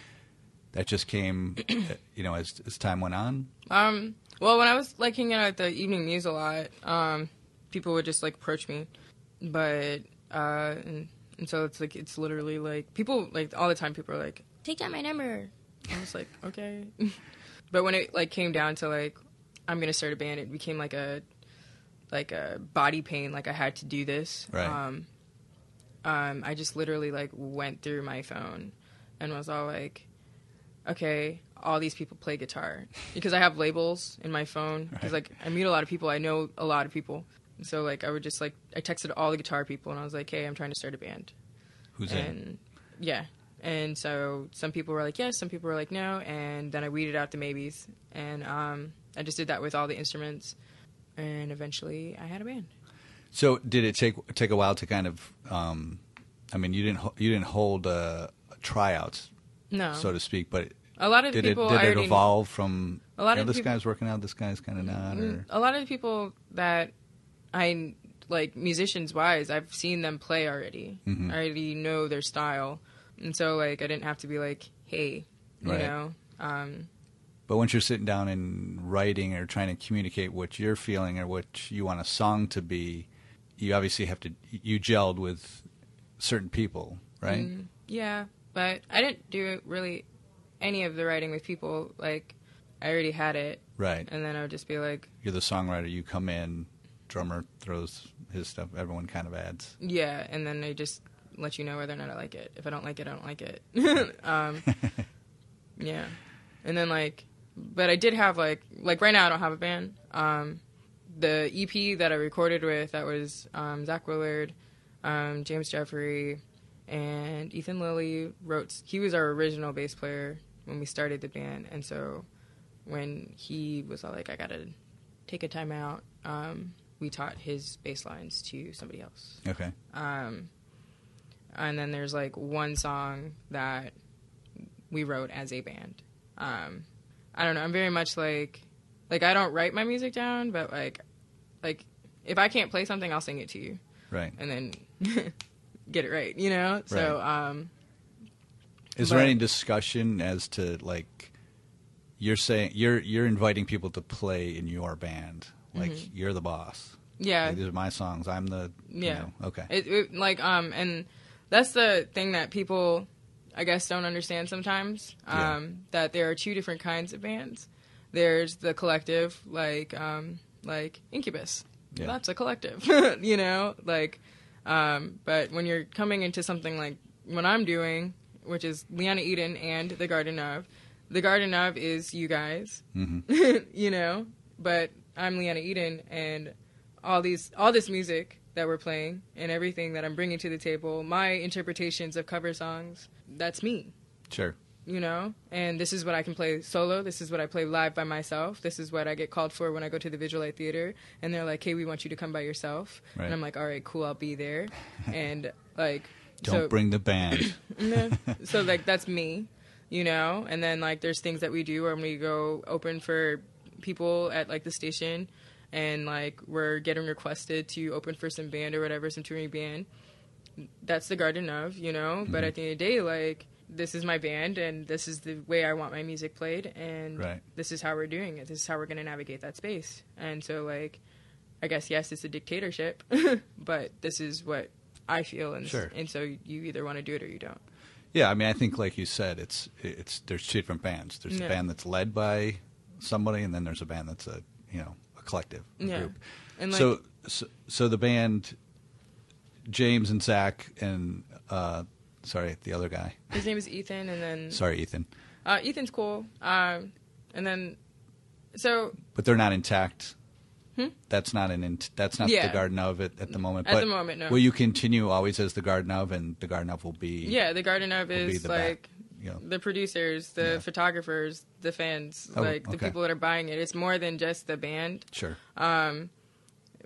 That just came, you know, as as time went on. Um, well, when I was like hanging out at the Evening Muse a lot, um, people would just like approach me, but uh, and, and so it's like it's literally like people like all the time. People are like, "Take down my number." I was like, "Okay," but when it like came down to like, I'm gonna start a band, it became like a like a body pain. Like I had to do this. Right. Um, um, I just literally like went through my phone and was all like, okay, all these people play guitar because I have labels in my phone because Right. like I meet a lot of people, I know a lot of people, so like I would just like I texted all the guitar people and I was like, hey, I'm trying to start a band, Who's in? and yeah, and so some people were like yes, some people were like no, and then I weeded out the maybes, and um, I just did that with all the instruments, and eventually I had a band. So did it take take a while to kind of? Um, I mean, you didn't you didn't hold uh, tryouts, No, so to speak, but a lot of the did it people did I it evolve from? A lot you know, of this people- guy's working out, this guy's kind of not, or a lot of the people that I like musicians wise, I've seen them play already. Mhm. I already know their style, and so like I didn't have to be like, hey, you Right. know. Um, But once you're sitting down and writing or trying to communicate what you're feeling or what you want a song to be, you obviously have to you gelled with certain people, right? mm, yeah, but I didn't do really any of the writing with people. Like I already had it, Right. and then I would just be like, You're the songwriter. You come in, drummer throws his stuff. Everyone kind of adds. yeah, and then I just let you know whether or not I like it. If I don't like it, I don't like it. um, Yeah. And then like but I did have like like right now I don't have a band. Um the EP that I recorded with that was um Zach Willard, um, James Jeffrey, and Ethan Lilly wrote he was our original bass player when we started the band and so when he was all like I gotta take a time out, um, we taught his bass lines to somebody else. Okay. Um, and then there's like one song that we wrote as a band. Um, I don't know. I'm very much like, like I don't write my music down, but like, like if I can't play something, I'll sing it to you, Right. and then get it right. You know. So um, Is there any discussion as to like you're saying you're you're inviting people to play in your band? Like you're the boss. Mm-hmm. yeah, Like, these are my songs. I'm the you Yeah. know, okay. It, it like um and that's the thing that people I guess don't understand sometimes Yeah. um that there are two different kinds of bands. There's the collective like um like Incubus. Yeah. That's a collective, you know, like um but when you're coming into something like what I'm doing, which is Leanna Eden and the Garden of, the Garden of is you guys, hmm you know, but I'm Leanna Eden and all these all this music that we're playing and everything that I'm bringing to the table, my interpretations of cover songs, that's me, Sure. you know? And this is what I can play solo, this is what I play live by myself. This is what I get called for when I go to the Visual Light Theater and they're like, "Hey, we want you to come by yourself." Right. And I'm like, "All right, cool, I'll be there." and like Don't so, bring the band. So like that's me, you know. And then like there's things that we do when we go open for people at like the station, and like we're getting requested to open for some band or whatever, some touring band. That's the garden of, you know. But at mm-hmm. the end of the day, like this is my band, and this is the way I want my music played, and Right. this is how we're doing it. This is how we're gonna navigate that space. And so like. I guess yes, it's a dictatorship, but this is what I feel, and Sure. and so you either want to do it or you don't. Yeah, I mean, I think like you said, it's it's there's two different bands. There's Yeah. a band that's led by somebody, and then there's a band that's a you know collective Yeah. group. And like, so, so so the band, James and Zach and uh, sorry the other guy. his name is Ethan, and then Sorry, Ethan, uh, Ethan's cool. Um, and then so but they're not intact That's not an. Int- that's not Yeah. the Garden of it at the moment. At but the moment, no. Will you continue always as the Garden of, and the Garden of will be? Yeah, the Garden of is the back, like you know. the producers, the Yeah. photographers, the fans, Oh, like the people that are buying it. It's more than just the band. Sure. Um,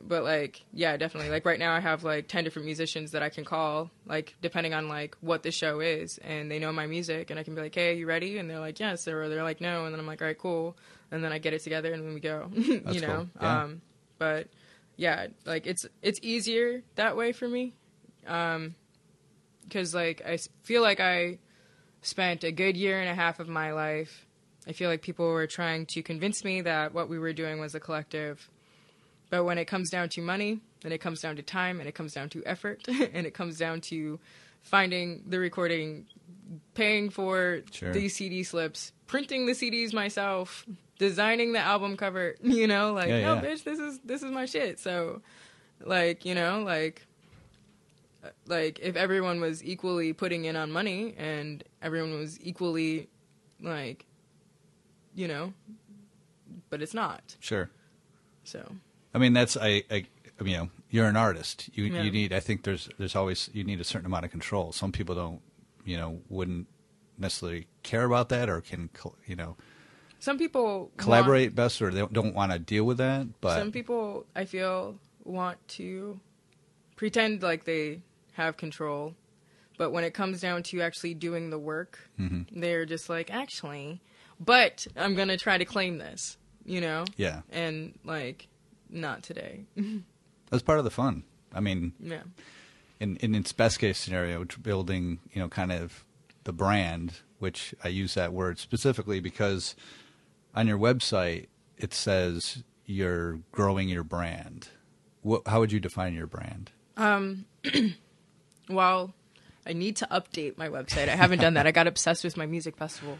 but like, yeah, definitely. Like right now, I have like ten different musicians that I can call, like depending on like what the show is, and they know my music, and I can be like, "Hey, you ready?" And they're like, "Yes," or they're like, "No," and then I'm like, "All right, cool," and then I get it together, and then we go. You know. cool. Yeah. Um, but yeah, like it's it's easier that way for me, um, because like I feel like I spent a good year and a half of my life. I feel like people were trying to convince me that what we were doing was a collective. But when it comes down to money, and it comes down to time, and it comes down to effort, and it comes down to finding the recording, paying for Sure. these CD slips, printing the CDs myself, designing the album cover, you know, like Yeah, no, yeah. bitch, this is this is my shit. So, like, you know, like, like if everyone was equally putting in on money and everyone was equally, like, you know, but it's not. Sure. So I mean, that's I. I I mean, you know, you're an artist. You Yeah. you need. I think there's there's always you need a certain amount of control. Some people don't. You know, wouldn't necessarily care about that, or can you know some people collaborate best, or they don't want to deal with that. But some people, I feel, want to pretend like they have control, but when it comes down to actually doing the work, Mm-hmm. they're just like, actually, but I'm gonna try to claim this, you know, yeah, and like, not today. that's part of the fun. I mean, yeah, in in its best case scenario, building you know kind of the brand, which I use that word specifically because on your website it says you're growing your brand. What, how would you define your brand? well, I need to update my website. I haven't done that. I got obsessed with my music festival,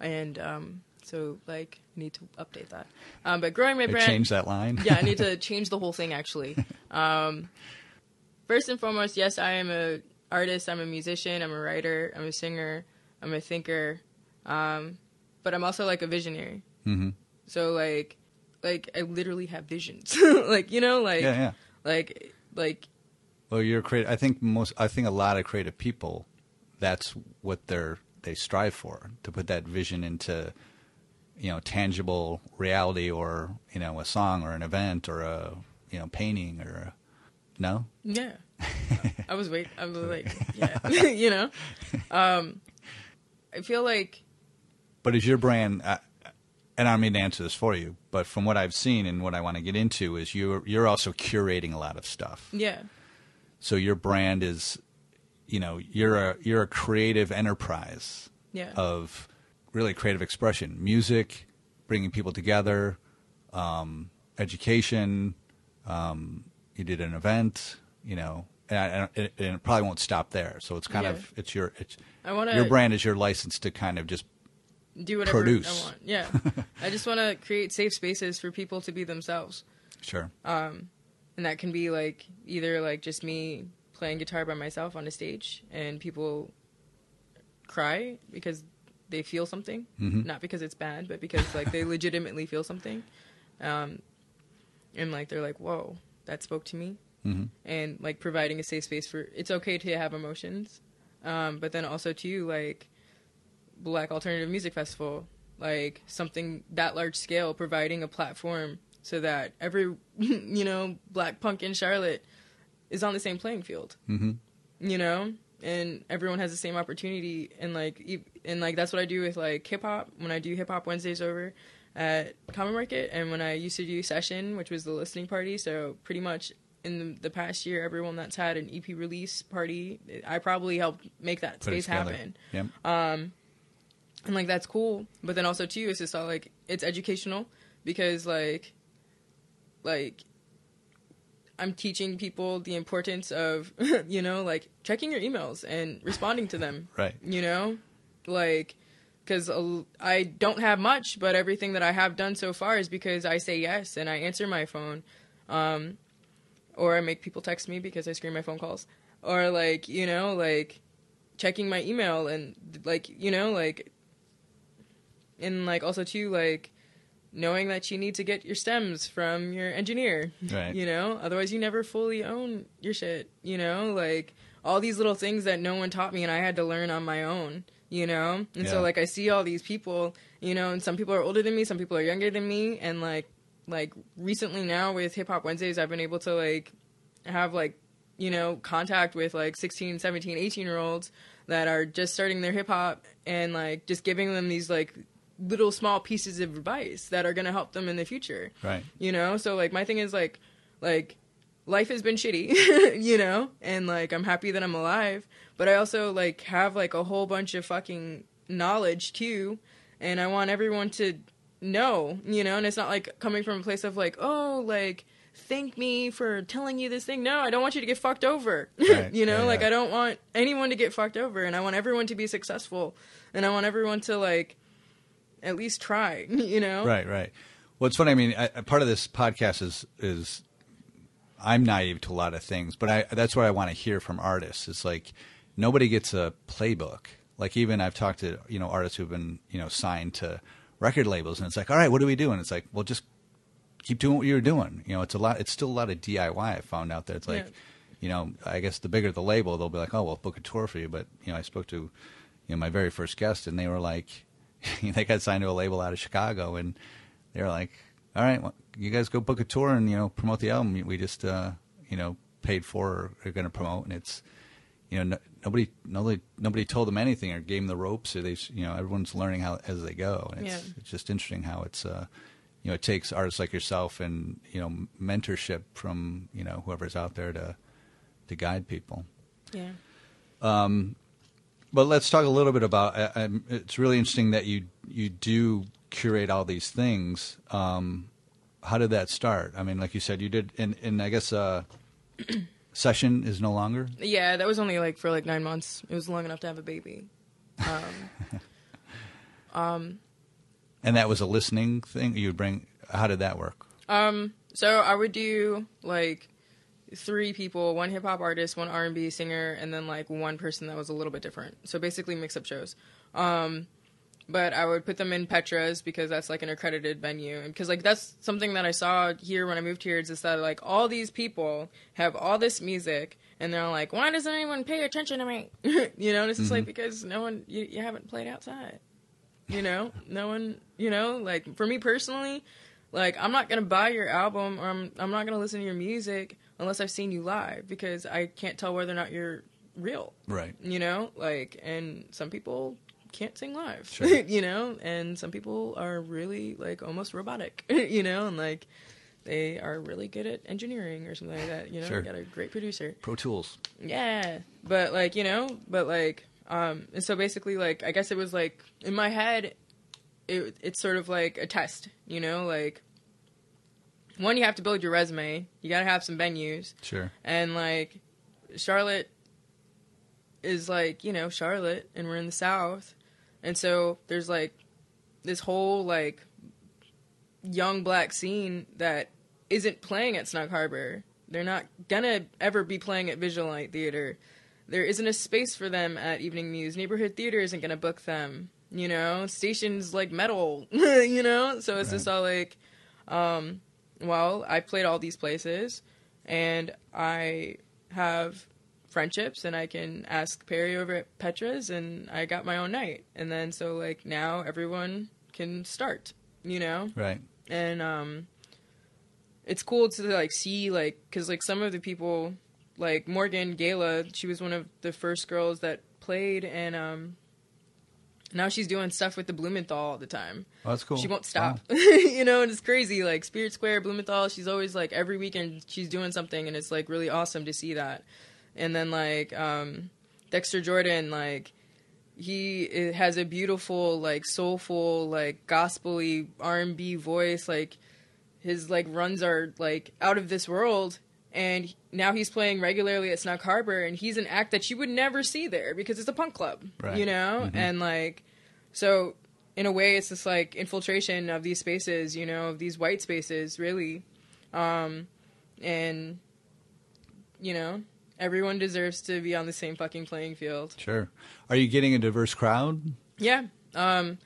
and um, so like, I need to update that. Um, but growing my brand, change that line. yeah, I need to change the whole thing actually. Um, first and foremost, yes, I am a artist. I'm a musician. I'm a writer. I'm a singer. I'm a thinker. Um, but I'm also like a visionary. Mhm. So like, like I literally have visions. like you know, like yeah, yeah. like like Well, you're creative. I think most. I think a lot of creative people, that's what they're they strive for to put that vision into, you know, tangible reality, or you know, a song or an event or a you know painting or a, no. Yeah. I was wait. I was like, yeah, you know. Um, I feel like But is your brand? Uh, and I don't mean to answer this for you, but from what I've seen and what I want to get into is you're you're also curating a lot of stuff. yeah, So your brand is, you know, you're a you're a creative enterprise. yeah, of really creative expression, music, bringing people together, um, education. Um, you did an event, you know, and, I, and it, and it probably won't stop there. So it's kind Yeah. of it's your it's I want your brand is your license to kind of just do whatever produce. I want. Yeah, I just want to create safe spaces for people to be themselves, sure, and that can be like either like just me playing guitar by myself on a stage and people cry because they feel something, Mhm. not because it's bad, but because like they legitimately feel something, um, and like they're like, "Whoa, that spoke to me." hmm and like providing a safe space for it's okay to have emotions um, but then also too like black alternative music festival like something that large scale providing a platform so that. Every you know black punk in charlotte is on the same playing field. Hmm you know? And everyone has the same opportunity. And like and like that's what i do with like hip hop when i do hip hop wednesdays over at common market and when i used to do session which was the listening party. So pretty much in the, the past year everyone that's had an ep release party i probably helped make that put space happen. Yep. and like that's cool. But then also too it's just all like it's educational because like like i'm teaching people the importance of you know like checking your emails and responding to them right. you know like because i don't have much but everything that i have done so far is because i say yes and i answer my phone um or i make people text me because i screen my phone calls or like you know like checking my email and like you know like and like also too like knowing that you need to get your stems from your engineer. Right. You know, otherwise you never fully own your shit. You know, like all these little things that no one taught me and I had to learn on my own. You know, and Yeah. so like I see all these people. You know, and some people are older than me, some people are younger than me, and like like recently now with Hip Hop Wednesdays, I've been able to like have like you know contact with like 16 17 18 year olds that are just starting their hip hop and like just giving them these like little small pieces of advice that are going to help them in the future. Right. you know? So like my thing is like like life has been shitty you know? And like i'm happy that i'm alive but i also like have like a whole bunch of fucking knowledge too and i want everyone to know you know? And it's not like coming from a place of like oh like thank me for telling you this thing. No i don't want you to get fucked over. Right. you know? Yeah, like yeah. i don't want anyone to get fucked over and i want everyone to be successful and i want everyone to like at least try you know Right, right. Well, it's funny. I mean, I, part of this podcast is is I'm naive to a lot of things, but I that's what I want to hear from artists. It's like nobody gets a playbook. Like even I've talked to you know artists who've been you know signed to record labels, and it's like, all right, what do we do? And it's like, well, just keep doing what you're doing. You know, it's a lot. It's still a lot of DIY. I found out that it's like, Yeah. you know, I guess the bigger the label, they'll be like, oh, well, book a tour for you. But you know, I spoke to you know my very first guest, and they were like, they got signed to a label out of Chicago, and they were like, all right, well, you guys go book a tour and you know promote the album. We just uh, you know paid for or are going to promote, and it's you know no, nobody nobody nobody told them anything or gave them the ropes, or they you know everyone's learning how as they go, and it's Yeah. it's just interesting how it's uh you know it takes artists like yourself and you know mentorship from you know whoever's out there to to guide people. yeah But let's talk a little bit about. I, I'm, it's really interesting that you you do curate all these things. Um, how did that start? I mean, like you said, you did, and, and I guess uh, session is no longer. Yeah, that was only like for like nine months. It was long enough to have a baby. Um, um, and that was a listening thing. You would bring. How did that work? So I would do like three people, one hip hop artist, one R and B singer, and then like one person that was a little bit different. So basically mix up shows. Um, but I would put them in Petra's because that's like an accredited venue, and because like that's something that I saw here when I moved here is just that like all these people have all this music. And they're like, why doesn't anyone pay attention to me? you know, and it's just like because no one, you, you haven't played outside. You know, no one, you know, like for me personally, like I'm not gonna buy your album or I'm I'm not gonna listen to your music unless I've seen you live because I can't tell whether or not you're real. Right. You know, like and some people can't sing live. Sure. you know, and some people are really like almost robotic. you know, and like they are really good at engineering or something like that. You know, Sure. got a great producer. Pro Tools. Yeah, but like you know, but like, um, and so basically, like, I guess it was like in my head, it it's sort of like a test, you know, like one, you have to build your resume, you got to have some venues, Sure. and like Charlotte is like you know Charlotte, and we're in the South, and so there's like this whole like young black scene that isn't playing at Snug Harbor. They're not gonna ever be playing at Visual Light Theater. There isn't a space for them at Evening Muse. Neighborhood Theater isn't gonna book them. You know, stations like metal. you know, so it's just all like, um, well, I played all these places, and I have friendships, and I can ask Perry over at Petra's, and I got my own night, and then so like now everyone can start. You know, Right. and um it's cool to like see like because like some of the people like morgan gala she was one of the first girls that played and um now she's doing stuff with the blumenthal all the time Oh, that's cool. she won't stop Wow. you know and it's crazy like spirit square blumenthal she's always like every weekend she's doing something and it's like really awesome to see that and then like um dexter jordan like he has a beautiful like soulful like gospely r&b voice like his like runs are like out of this world and now he's playing regularly at Snug Harbor and he's an act that you would never see there because it's a punk club Right. you know and like so in a way it's this like infiltration of these spaces you know of these white spaces really um and you know everyone deserves to be on the same fucking playing field Sure. Are you getting a diverse crowd? yeah. Um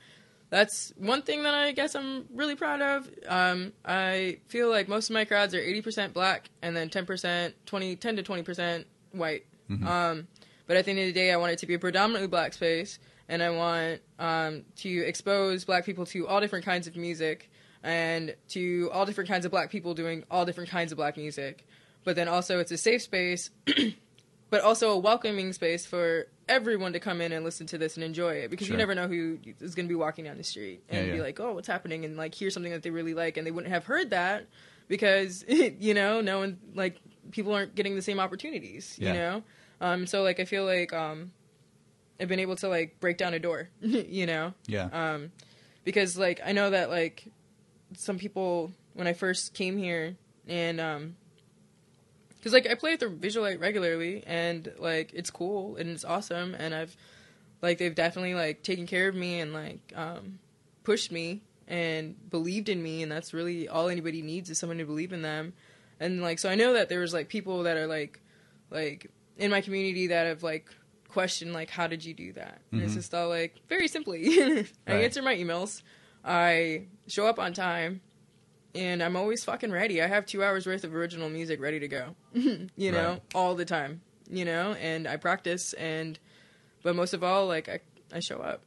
that's one thing that I guess I'm really proud of. Um, I feel like most of my crowds are 80% black and then 10%, 20, 10 to 20% white. Um, but at the end of the day, I want it to be a predominantly black space, and I want um, to expose black people to all different kinds of music and to all different kinds of black people doing all different kinds of black music. But then also, it's a safe space, but also a welcoming space for everyone to come in and listen to this and enjoy it because Sure. you never know who is going to be walking down the street and Yeah, be like, oh, what's happening? And like hear something that they really like, and they wouldn't have heard that because you know, no one like people aren't getting the same opportunities. Yeah. You know, um, so like I feel like um, I've been able to like break down a door. you know, Yeah. um, because like I know that like some people when I first came here and um, because like I play with the Visualite regularly and like it's cool and it's awesome and I've like they've definitely like taken care of me and like um, pushed me and believed in me and that's really all anybody needs is someone to believe in them. And like so I know that there's like people that are like like in my community that have like questioned like how did you do that? And it's Mhm. just all like very simply. I Right. answer my emails. I show up on time and I'm always fucking ready. I have two hours worth of original music ready to go, you know, Right. all the time, you know, and I practice and, but most of all, like I, I show up.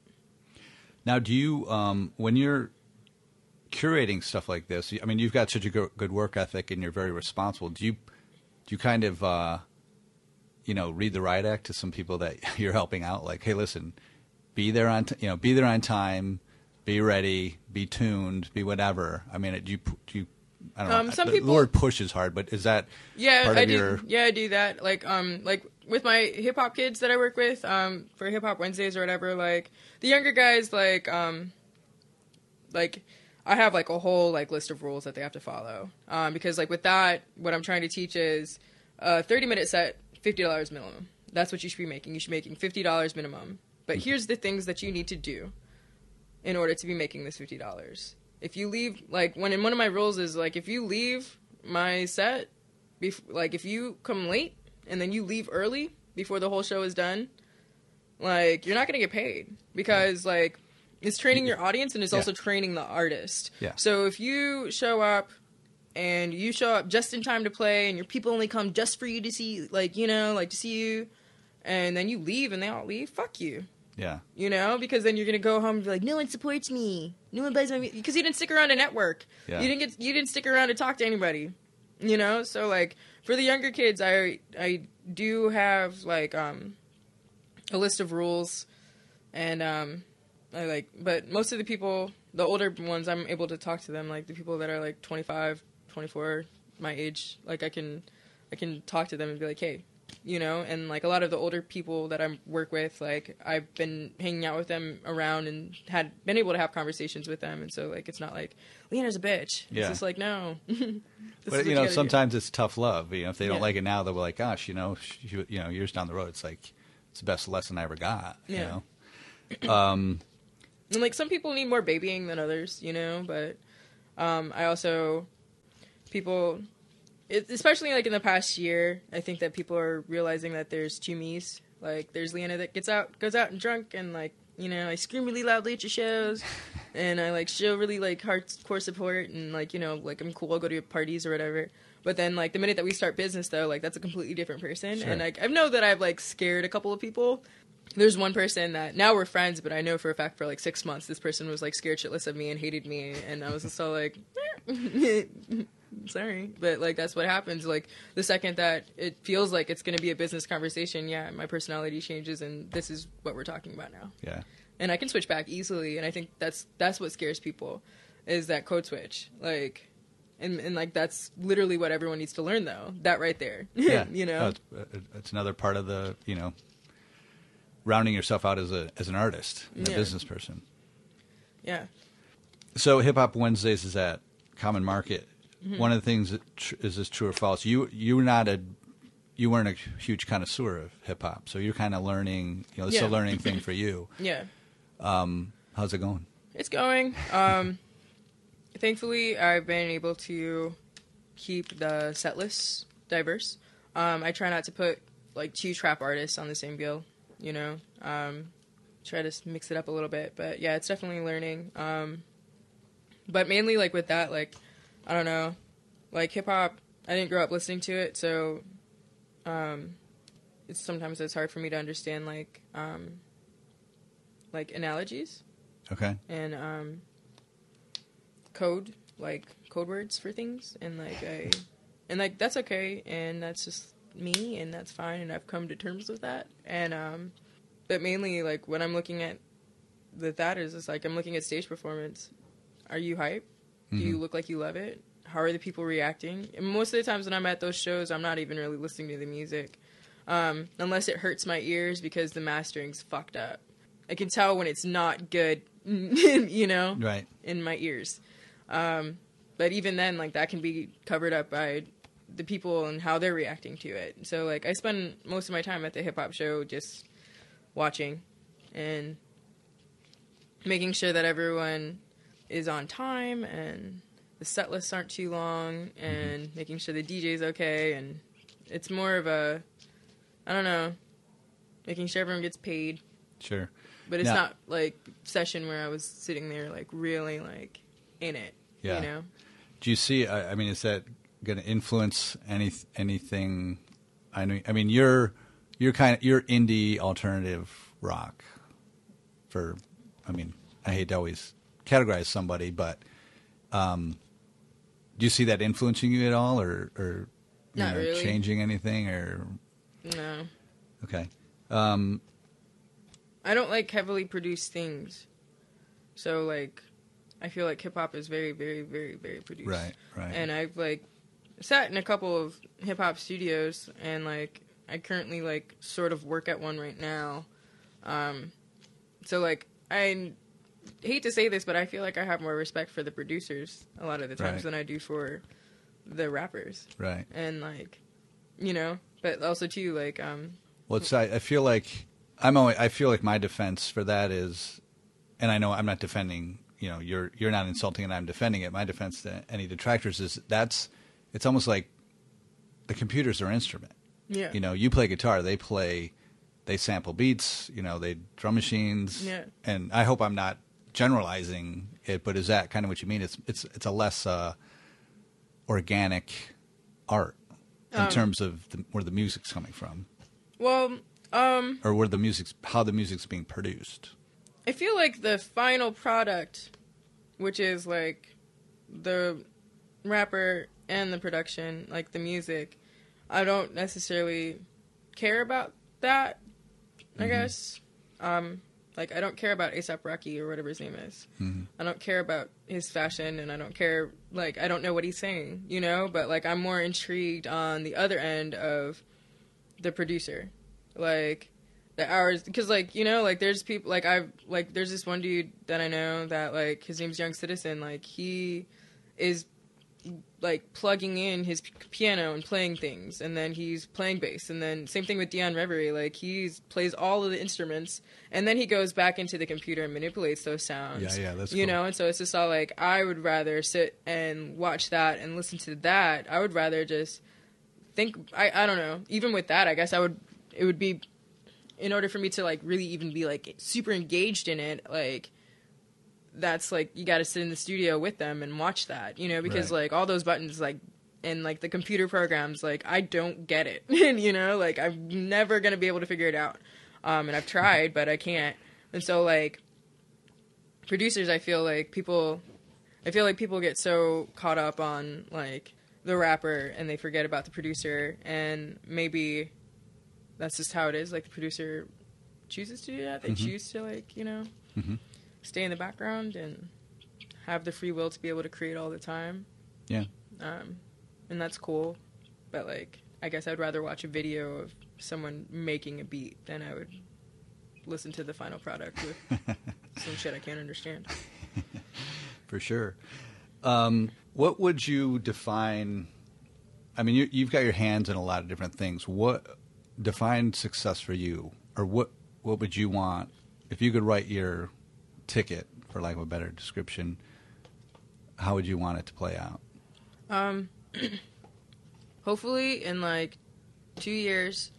Now, do you um, when you're curating stuff like this? I mean, you've got such a good work ethic, and you're very responsible. Do you do you kind of uh, you know read the riot act to some people that you're helping out? Like, hey, listen, be there on t- you know be there on time, be ready, be tuned, be whatever. I mean, do you do you I don't know. Um, some the people- word push is hard, but is that Yeah, part I of do. your Yeah, I do that. Like, um, like with my hip hop kids that I work with, um, for Hip Hop Wednesdays or whatever. Like the younger guys, like, um, like I have like a whole like list of rules that they have to follow. Um, because like with that, what I'm trying to teach is a 30 minute set, fifty dollars minimum. That's what you should be making. You should be making fifty dollars minimum. But here's the things that you need to do in order to be making this fifty dollars. If you leave, like, when in one of my rules is like, if you leave my set, bef- like, if you come late and then you leave early before the whole show is done, like, you're not gonna get paid because like it's training your audience and it's Yeah. also training the artist. Yeah. So if you show up and you show up just in time to play and your people only come just for you to see, like, you know, like to see you, and then you leave and they all leave, fuck you yeah you know, because then you're gonna go home and be like, no one supports me, no one buys my music, because you didn't stick around to network, Yeah. you didn't get, you didn't stick around to talk to anybody, you know. So like for the younger kids, I I do have like um a list of rules, and um I like, but most of the people, the older ones, I'm able to talk to them, like the people that are like 25, 24, my age, like I can I can talk to them and be like, hey, you know, and like a lot of the older people that I work with, like I've been hanging out with them around and had been able to have conversations with them, and so like it's not like Leanna's a bitch. Yeah. It's just like no. But you know, do. sometimes it's tough love. You know, if they don't Yeah. like it now, they'll be like, "Gosh, you know, sh- you, you know, years down the road, it's like it's the best lesson I ever got." You Yeah. know, um, And like some people need more babying than others, you know, but um, I also people it, especially like in the past year, I think that people are realizing that there's two me's. Like there's Leanna that gets out goes out and drunk and like, you know, I scream really loudly at your shows and I like show really like hardcore support and like, you know, like I'm cool, I'll go to your parties or whatever. But then like the minute that we start business though, like that's a completely different person. Sure. And like I know that I've like scared a couple of people there's one person that now we're friends, but I know for a fact for like six months this person was like scared shitless of me and hated me, and I was just all like, eh. sorry, but like that's what happens. Like the second that it feels like it's going to be a business conversation, yeah, my personality changes, and this is what we're talking about now, yeah, and I can switch back easily, and I think that's that's what scares people, is that code switch, like. And, and like that's literally what everyone needs to learn though that right there yeah. you know No, it's, uh, it's another part of the you know rounding yourself out as a as an artist and a business person. yeah So Hip Hop Wednesdays is at Common Market. Mm-hmm. One of the things that tr- is this true or false? You you were not a you weren't a huge connoisseur of hip hop, so you're kind of learning. You know, it's a learning thing for you. yeah Um, How's it going? It's going. Um, thankfully, I've been able to keep the set list diverse. Um, I try not to put like two trap artists on the same bill, you know. Um, try to mix it up a little bit. But yeah, it's definitely learning. Um, but mainly like with that, like I don't know, like hip hop. I didn't grow up listening to it, so um, it's sometimes it's hard for me to understand like um, like analogies. Okay. and um, code like code words for things. And like I and like that's okay. And that's just me and that's fine and I've come to terms with that. And um but mainly like when I'm looking at the that is it's like I'm looking at stage performance. Are you hype do you Mhm. look like you love it how are the people reacting and most of the times when I'm at those shows I'm not even really listening to the music um unless it hurts my ears because the mastering's fucked up I can tell when it's not good you know Right. in my ears. Um, but even then, like that can be covered up by the people and how they're reacting to it. So like I spend most of my time at the hip hop show just watching and making sure that everyone is on time and the set lists aren't too long and mm-hmm. making sure the DJ's okay and it's more of a I don't know making sure everyone gets paid Sure. but it's Now- not like session where I was sitting there like really like in it. Yeah. You know? Do you see? I, I mean, is that going to influence any anything? I know. I mean, you're you're kind of you're indie alternative rock. For, I mean, I hate to always categorize somebody, but um, do you see that influencing you at all, or or you Not know, really. changing anything, or No. okay? Um, I don't like heavily produced things. So like I feel like hip hop is very, very, very, very produced. right, right, And I've like sat in a couple of hip hop studios and like I currently like sort of work at one right now. Um so like I hate to say this, but I feel like I have more respect for the producers a lot of the times Right. than I do for the rappers. right. And like you know, but also too like um Well, it's, I, I feel like I'm always, I feel like my defense for that is, and I know I'm not defending, you know, you're, you're not insulting and I'm defending it. My defense to any detractors is that's, it's almost like the computer's their instrument. yeah. You know, you play guitar, they play, they sample beats, you know, they drum machines. Yeah. And I hope I'm not generalizing it, but is that kind of what you mean? It's, it's, it's a less, uh, organic art in Um, terms of the, where the music's coming from Well, um or where the music's how the music's being produced. I feel like the final product, which is like the rapper and the production, like the music, I don't necessarily care about that. I Mhm. guess, um, like I don't care about ASAP Rocky or whatever his name is. Mhm. I don't care about his fashion, and I don't care like I don't know what he's saying, you know. But like I'm more intrigued on the other end of the producer, like the hours because like you know like there's people like I've like there's this one dude that I know that like his name's Young Citizen like he is like plugging in his p- piano and playing things and then he's playing bass and then same thing with Dion Reverie like he plays all of the instruments and then he goes back into the computer and manipulates those sounds Yeah, yeah, that's you cool. know and so it's just all like I would rather sit and watch that and listen to that I would rather just think I I don't know even with that I guess I would it would be in order for me to like really even be like super engaged in it like that's like you got to sit in the studio with them and watch that you know because Right. like all those buttons like and like the computer programs like i don't get it and you know like i'm never gonna be able to figure it out um and i've tried but i can't and so like producers i feel like people i feel like people get so caught up on like the rapper and they forget about the producer and maybe that's just how it is like the producer chooses to do that they Mhm. choose to like you know Mhm. Stay in the background and have the free will to be able to create all the time Yeah. um, and that's cool but like i guess i'd rather watch a video of someone making a beat than i would listen to the final product with some shit i can't understand For sure. Um, what would you define? I mean, you, you've got your hands in a lot of different things. What define success for you, or what what would you want if you could write your ticket, for lack of a better description? How would you want it to play out? Um, hopefully, in like two years,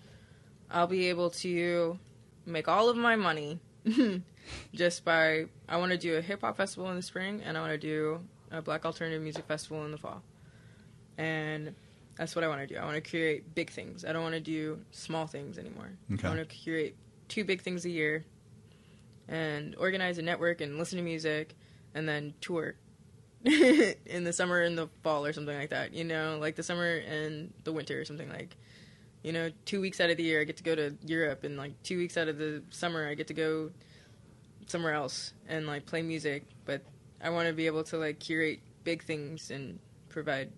I'll be able to make all of my money just by I want to do a hip hop festival in the spring and I want to do a black alternative music festival in the fall. And that's what I want to do. I want to create big things. I don't want to do small things anymore. Okay. I want to create two big things a year and organize a network and listen to music and then tour in the summer and the fall or something like that. You know, like the summer and the winter or something like. You know, two weeks out of the year I get to go to Europe, and like two weeks out of the summer I get to go somewhere else and like play music. But I want to be able to like curate big things and provide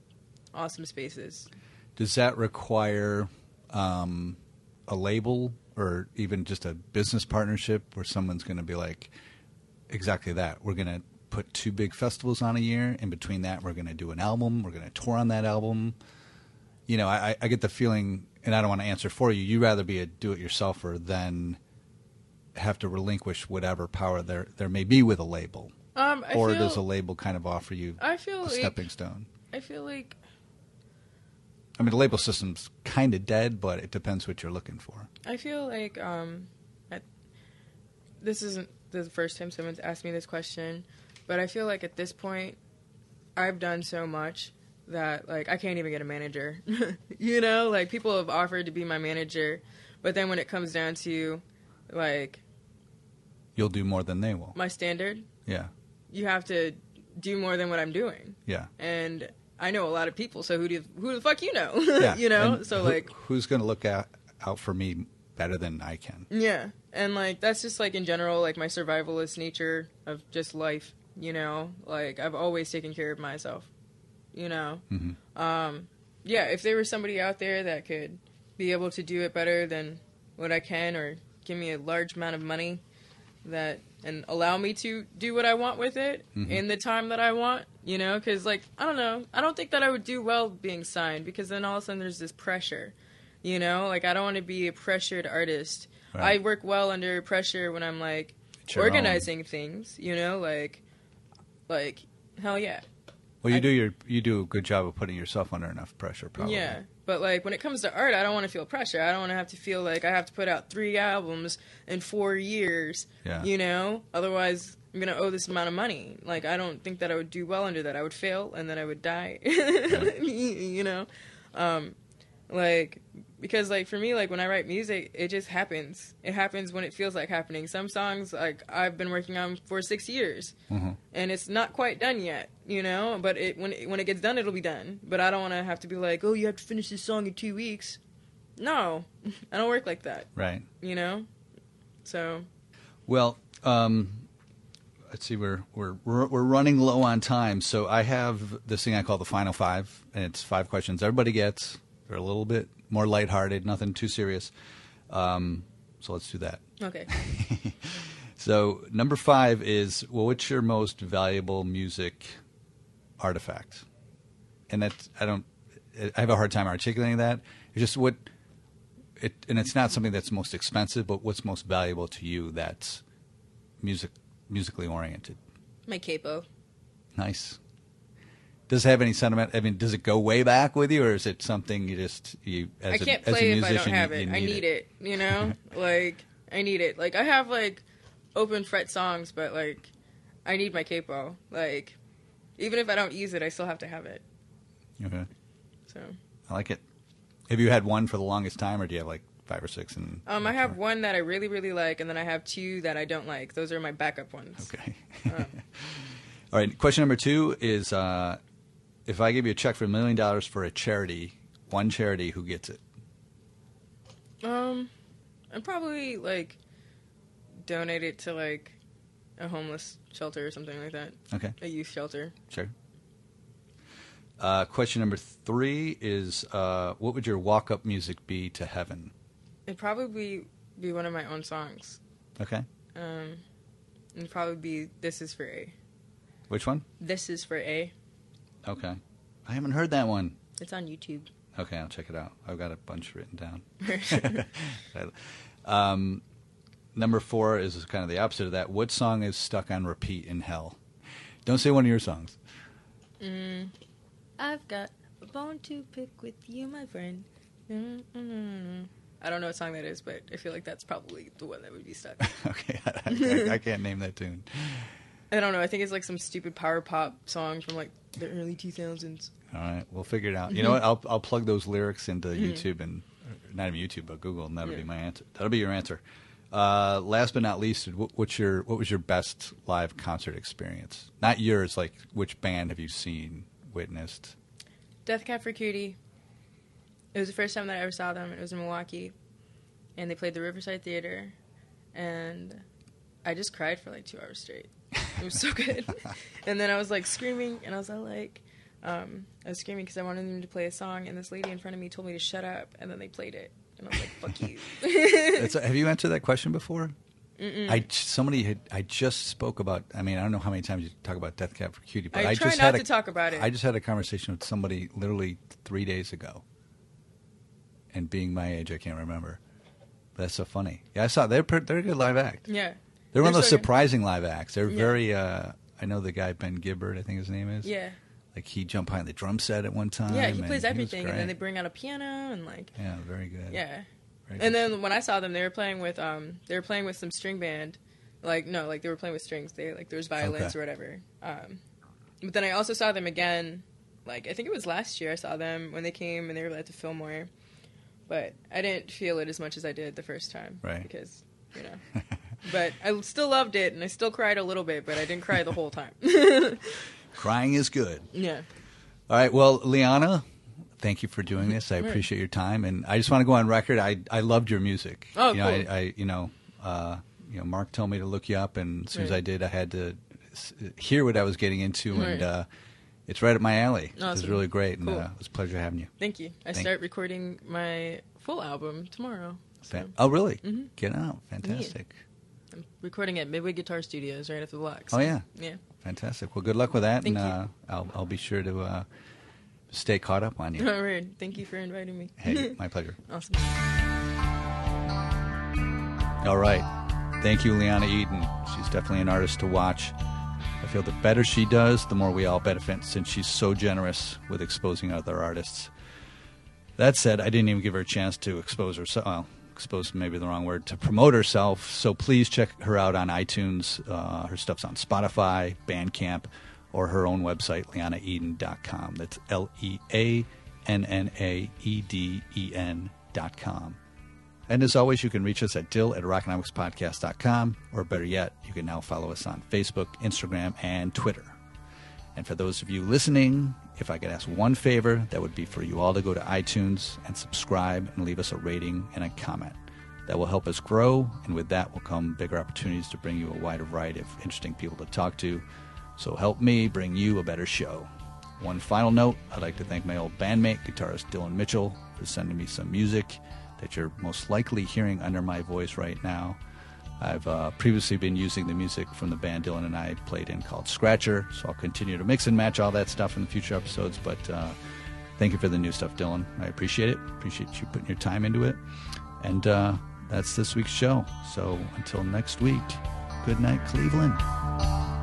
awesome spaces. Does that require um, a label or even just a business partnership where someone's going to be like, exactly that? We're going to put two big festivals on a year. In between that, we're going to do an album. We're going to tour on that album. You know, I, I get the feeling, and I don't want to answer for you. You'd rather be a do-it-yourselfer than have to relinquish whatever power there there may be with a label, Um, I or feel, does a label kind of offer you I feel a like stepping stone? I feel like I mean, the label system's kind of dead, but it depends what you're looking for. I feel like um, this isn't the first time someone's asked me this question, but I feel like at this point, I've done so much that like I can't even get a manager. you know, like people have offered to be my manager, but then when it comes down to like You'll do more than they will. my standard, Yeah, you have to do more than what I'm doing, yeah, and I know a lot of people. So who do who the fuck you know? yeah. you know, And so who- like who's going to look out out for me better than I can? Yeah, and like that's just like in general, like my survivalist nature of just life. You know, like I've always taken care of myself. You know, Mhm. um, yeah. If there was somebody out there that could be able to do it better than what I can, or give me a large amount of money that and allow me to do what I want with it Mhm. in the time that I want, you know, because like I don't know, I don't think that I would do well being signed because then all of a sudden there's this pressure, you know, like I don't want to be a pressured artist. Right. I work well under pressure when I'm like organizing things, you know, like like hell yeah, Well, you I- do your you do a good job of putting yourself under enough pressure, probably. Yeah, but like when it comes to art, I don't want to feel pressure. I don't want to have to feel like I have to put out three albums in four years. Yeah. You know, otherwise I'm gonna owe this amount of money. Like I don't think that I would do well under that. I would fail and then I would die. you know, um, like because like for me, like when I write music, it just happens. It happens when it feels like happening. Some songs like I've been working on for six years Mhm. and it's not quite done yet, you know. But it when it, when it gets done, it'll be done. But I don't want to have to be like, oh, you have to finish this song in two weeks. No, I don't work like that, Right. you know. So Well, um, let's see. We're, we're we're we're running low on time, so I have this thing I call the final five, and it's five questions everybody gets. They're a little bit more lighthearted, nothing too serious. Um, so let's do that. okay, So number five is well, what's your most valuable music artifact? And that's I don't, I have a hard time articulating that. It's just what it, and it's not something that's most expensive, but what's most valuable to you that's music musically oriented. my capo. Nice. Does it have any sentiment? I mean, does it go way back with you, or is it something you just you as I a, can't as play a if I don't have you, it. you I need it. You know, like I need it. Like I have like open fret songs, but like I need my capo. Like even if I don't use it, I still have to have it. Okay. So I like it. Have you had one for the longest time, or do you have like five or six? And um, I have one that I really really like, and then I have two that I don't like. Those are my backup ones. Okay. Um. All right. Question number two is: uh, If I give you a check for a million dollars for a charity, one charity, who gets it? Um, I'd probably like donate it to like a homeless shelter or something like that, Okay, a youth shelter. sure. Uh, question number three is: uh, What would your walk-up music be to heaven? It'd probably be, one of my own songs. Okay. Um, it'd probably be "This Is for A." Which one? This is for A. Okay. I haven't heard that one. It's on YouTube. Okay, I'll check it out. I've got a bunch written down. um, number four is kind of the opposite of that. What song is stuck on repeat in hell? Don't say one of your songs. mm, I've got a bone to pick with you, my friend. Mm-mm-mm. I don't know what song that is, but I feel like that's probably the one that would be stuck. okay, I, I, I can't name that tune. I don't know. I think it's like some stupid power pop song from like the early 2000s. All right, we'll figure it out. You know what? I'll I'll plug those lyrics into YouTube and not even YouTube, but Google, and that'll Yeah. be my answer. That'll be your answer. Uh, last but not least, what, what's your what was your best live concert experience? Not yours, like which band have you seen, witnessed? Death Cab for Cutie. It was the first time that I ever saw them. It was in Milwaukee, and they played the Riverside Theater, and I just cried for like two hours straight. It was so good. and then I was like screaming, and I was like, um, I was screaming because I wanted them to play a song, and this lady in front of me told me to shut up, and then they played it, and I was like, "Fuck you." Have you answered that question before? Mm-mm. I somebody had I just spoke about. I mean, I don't know how many times you talk about Death Cab for Cutie, but I I, try just not had to a, talk about it. I just had a conversation with somebody literally three days ago, and being my age, I can't remember. But that's so funny. Yeah, I saw they're they're a good live act. yeah, They're one of They're those so good. surprising live acts. They're Yeah. very. Uh, I know the guy Ben Gibbard. I think his name is. yeah, Like he jumped behind the drum set at one time. yeah. He plays everything, and then they bring out a piano and like, Yeah, very good. yeah. Very And good. then when I saw them, they were playing with um, they were playing with some string band, like no, like they were playing with strings. They like there was violins Okay. or whatever. Um, but then I also saw them again, like I think it was last year. I saw them when they came and they were at the Fillmore, but I didn't feel it as much as I did the first time, Right. Because you know, but I still loved it and I still cried a little bit, but I didn't cry the whole time. Crying is good. yeah, All right. Well, Leanna, thank you for doing this. I appreciate your time, and I just want to go on record. I I loved your music. Oh, you know, cool. I, I you know, uh, you know, Mark told me to look you up, and as soon as I did, I had to s- hear what I was getting into, and uh, it's right up my alley. It was Awesome. really great, and Cool. uh, it was a pleasure having you. thank you. I Thank- start recording my full album tomorrow. So Fan- oh, really? Mhm. Get out! Fantastic, I'm recording at Midway Guitar Studios right after the blocks. Oh, yeah. yeah. fantastic. Well, good luck with that, Thank and you. uh, I'll I'll be sure to uh, stay caught up on you. All right. Thank you for inviting me. hey, my pleasure. awesome. All right. Thank you, Leanna Eden. She's definitely an artist to watch. Feel the better she does, the more we all benefit since she's so generous with exposing other artists. That said, I didn't even give her a chance to expose herself. Well, expose maybe the wrong word, to promote herself. So please check her out on iTunes. Uh, her stuff's on Spotify, Bandcamp, or her own website, leannaeden.com. That's L E A N N A E D E N dot com. And as always, you can reach us at dill at rockonomicspodcast.com, or better yet, you can now follow us on Facebook, Instagram, and Twitter. And for those of you listening, if I could ask one favor, that would be for you all to go to iTunes and subscribe and leave us a rating and a comment. That will help us grow, and with that will come bigger opportunities to bring you a wider variety of interesting people to talk to. So help me bring you a better show. One final note I'd like to thank my old bandmate, guitarist Dylan Mitchell, for sending me some music that you're most likely hearing under my voice right now. I've uh, previously been using the music from the band Dylan and I played in called Scratcher, so I'll continue to mix and match all that stuff in the future episodes. But uh, thank you for the new stuff, Dylan. I appreciate it. Appreciate you putting your time into it. And uh, that's this week's show. So until next week, good night, Cleveland.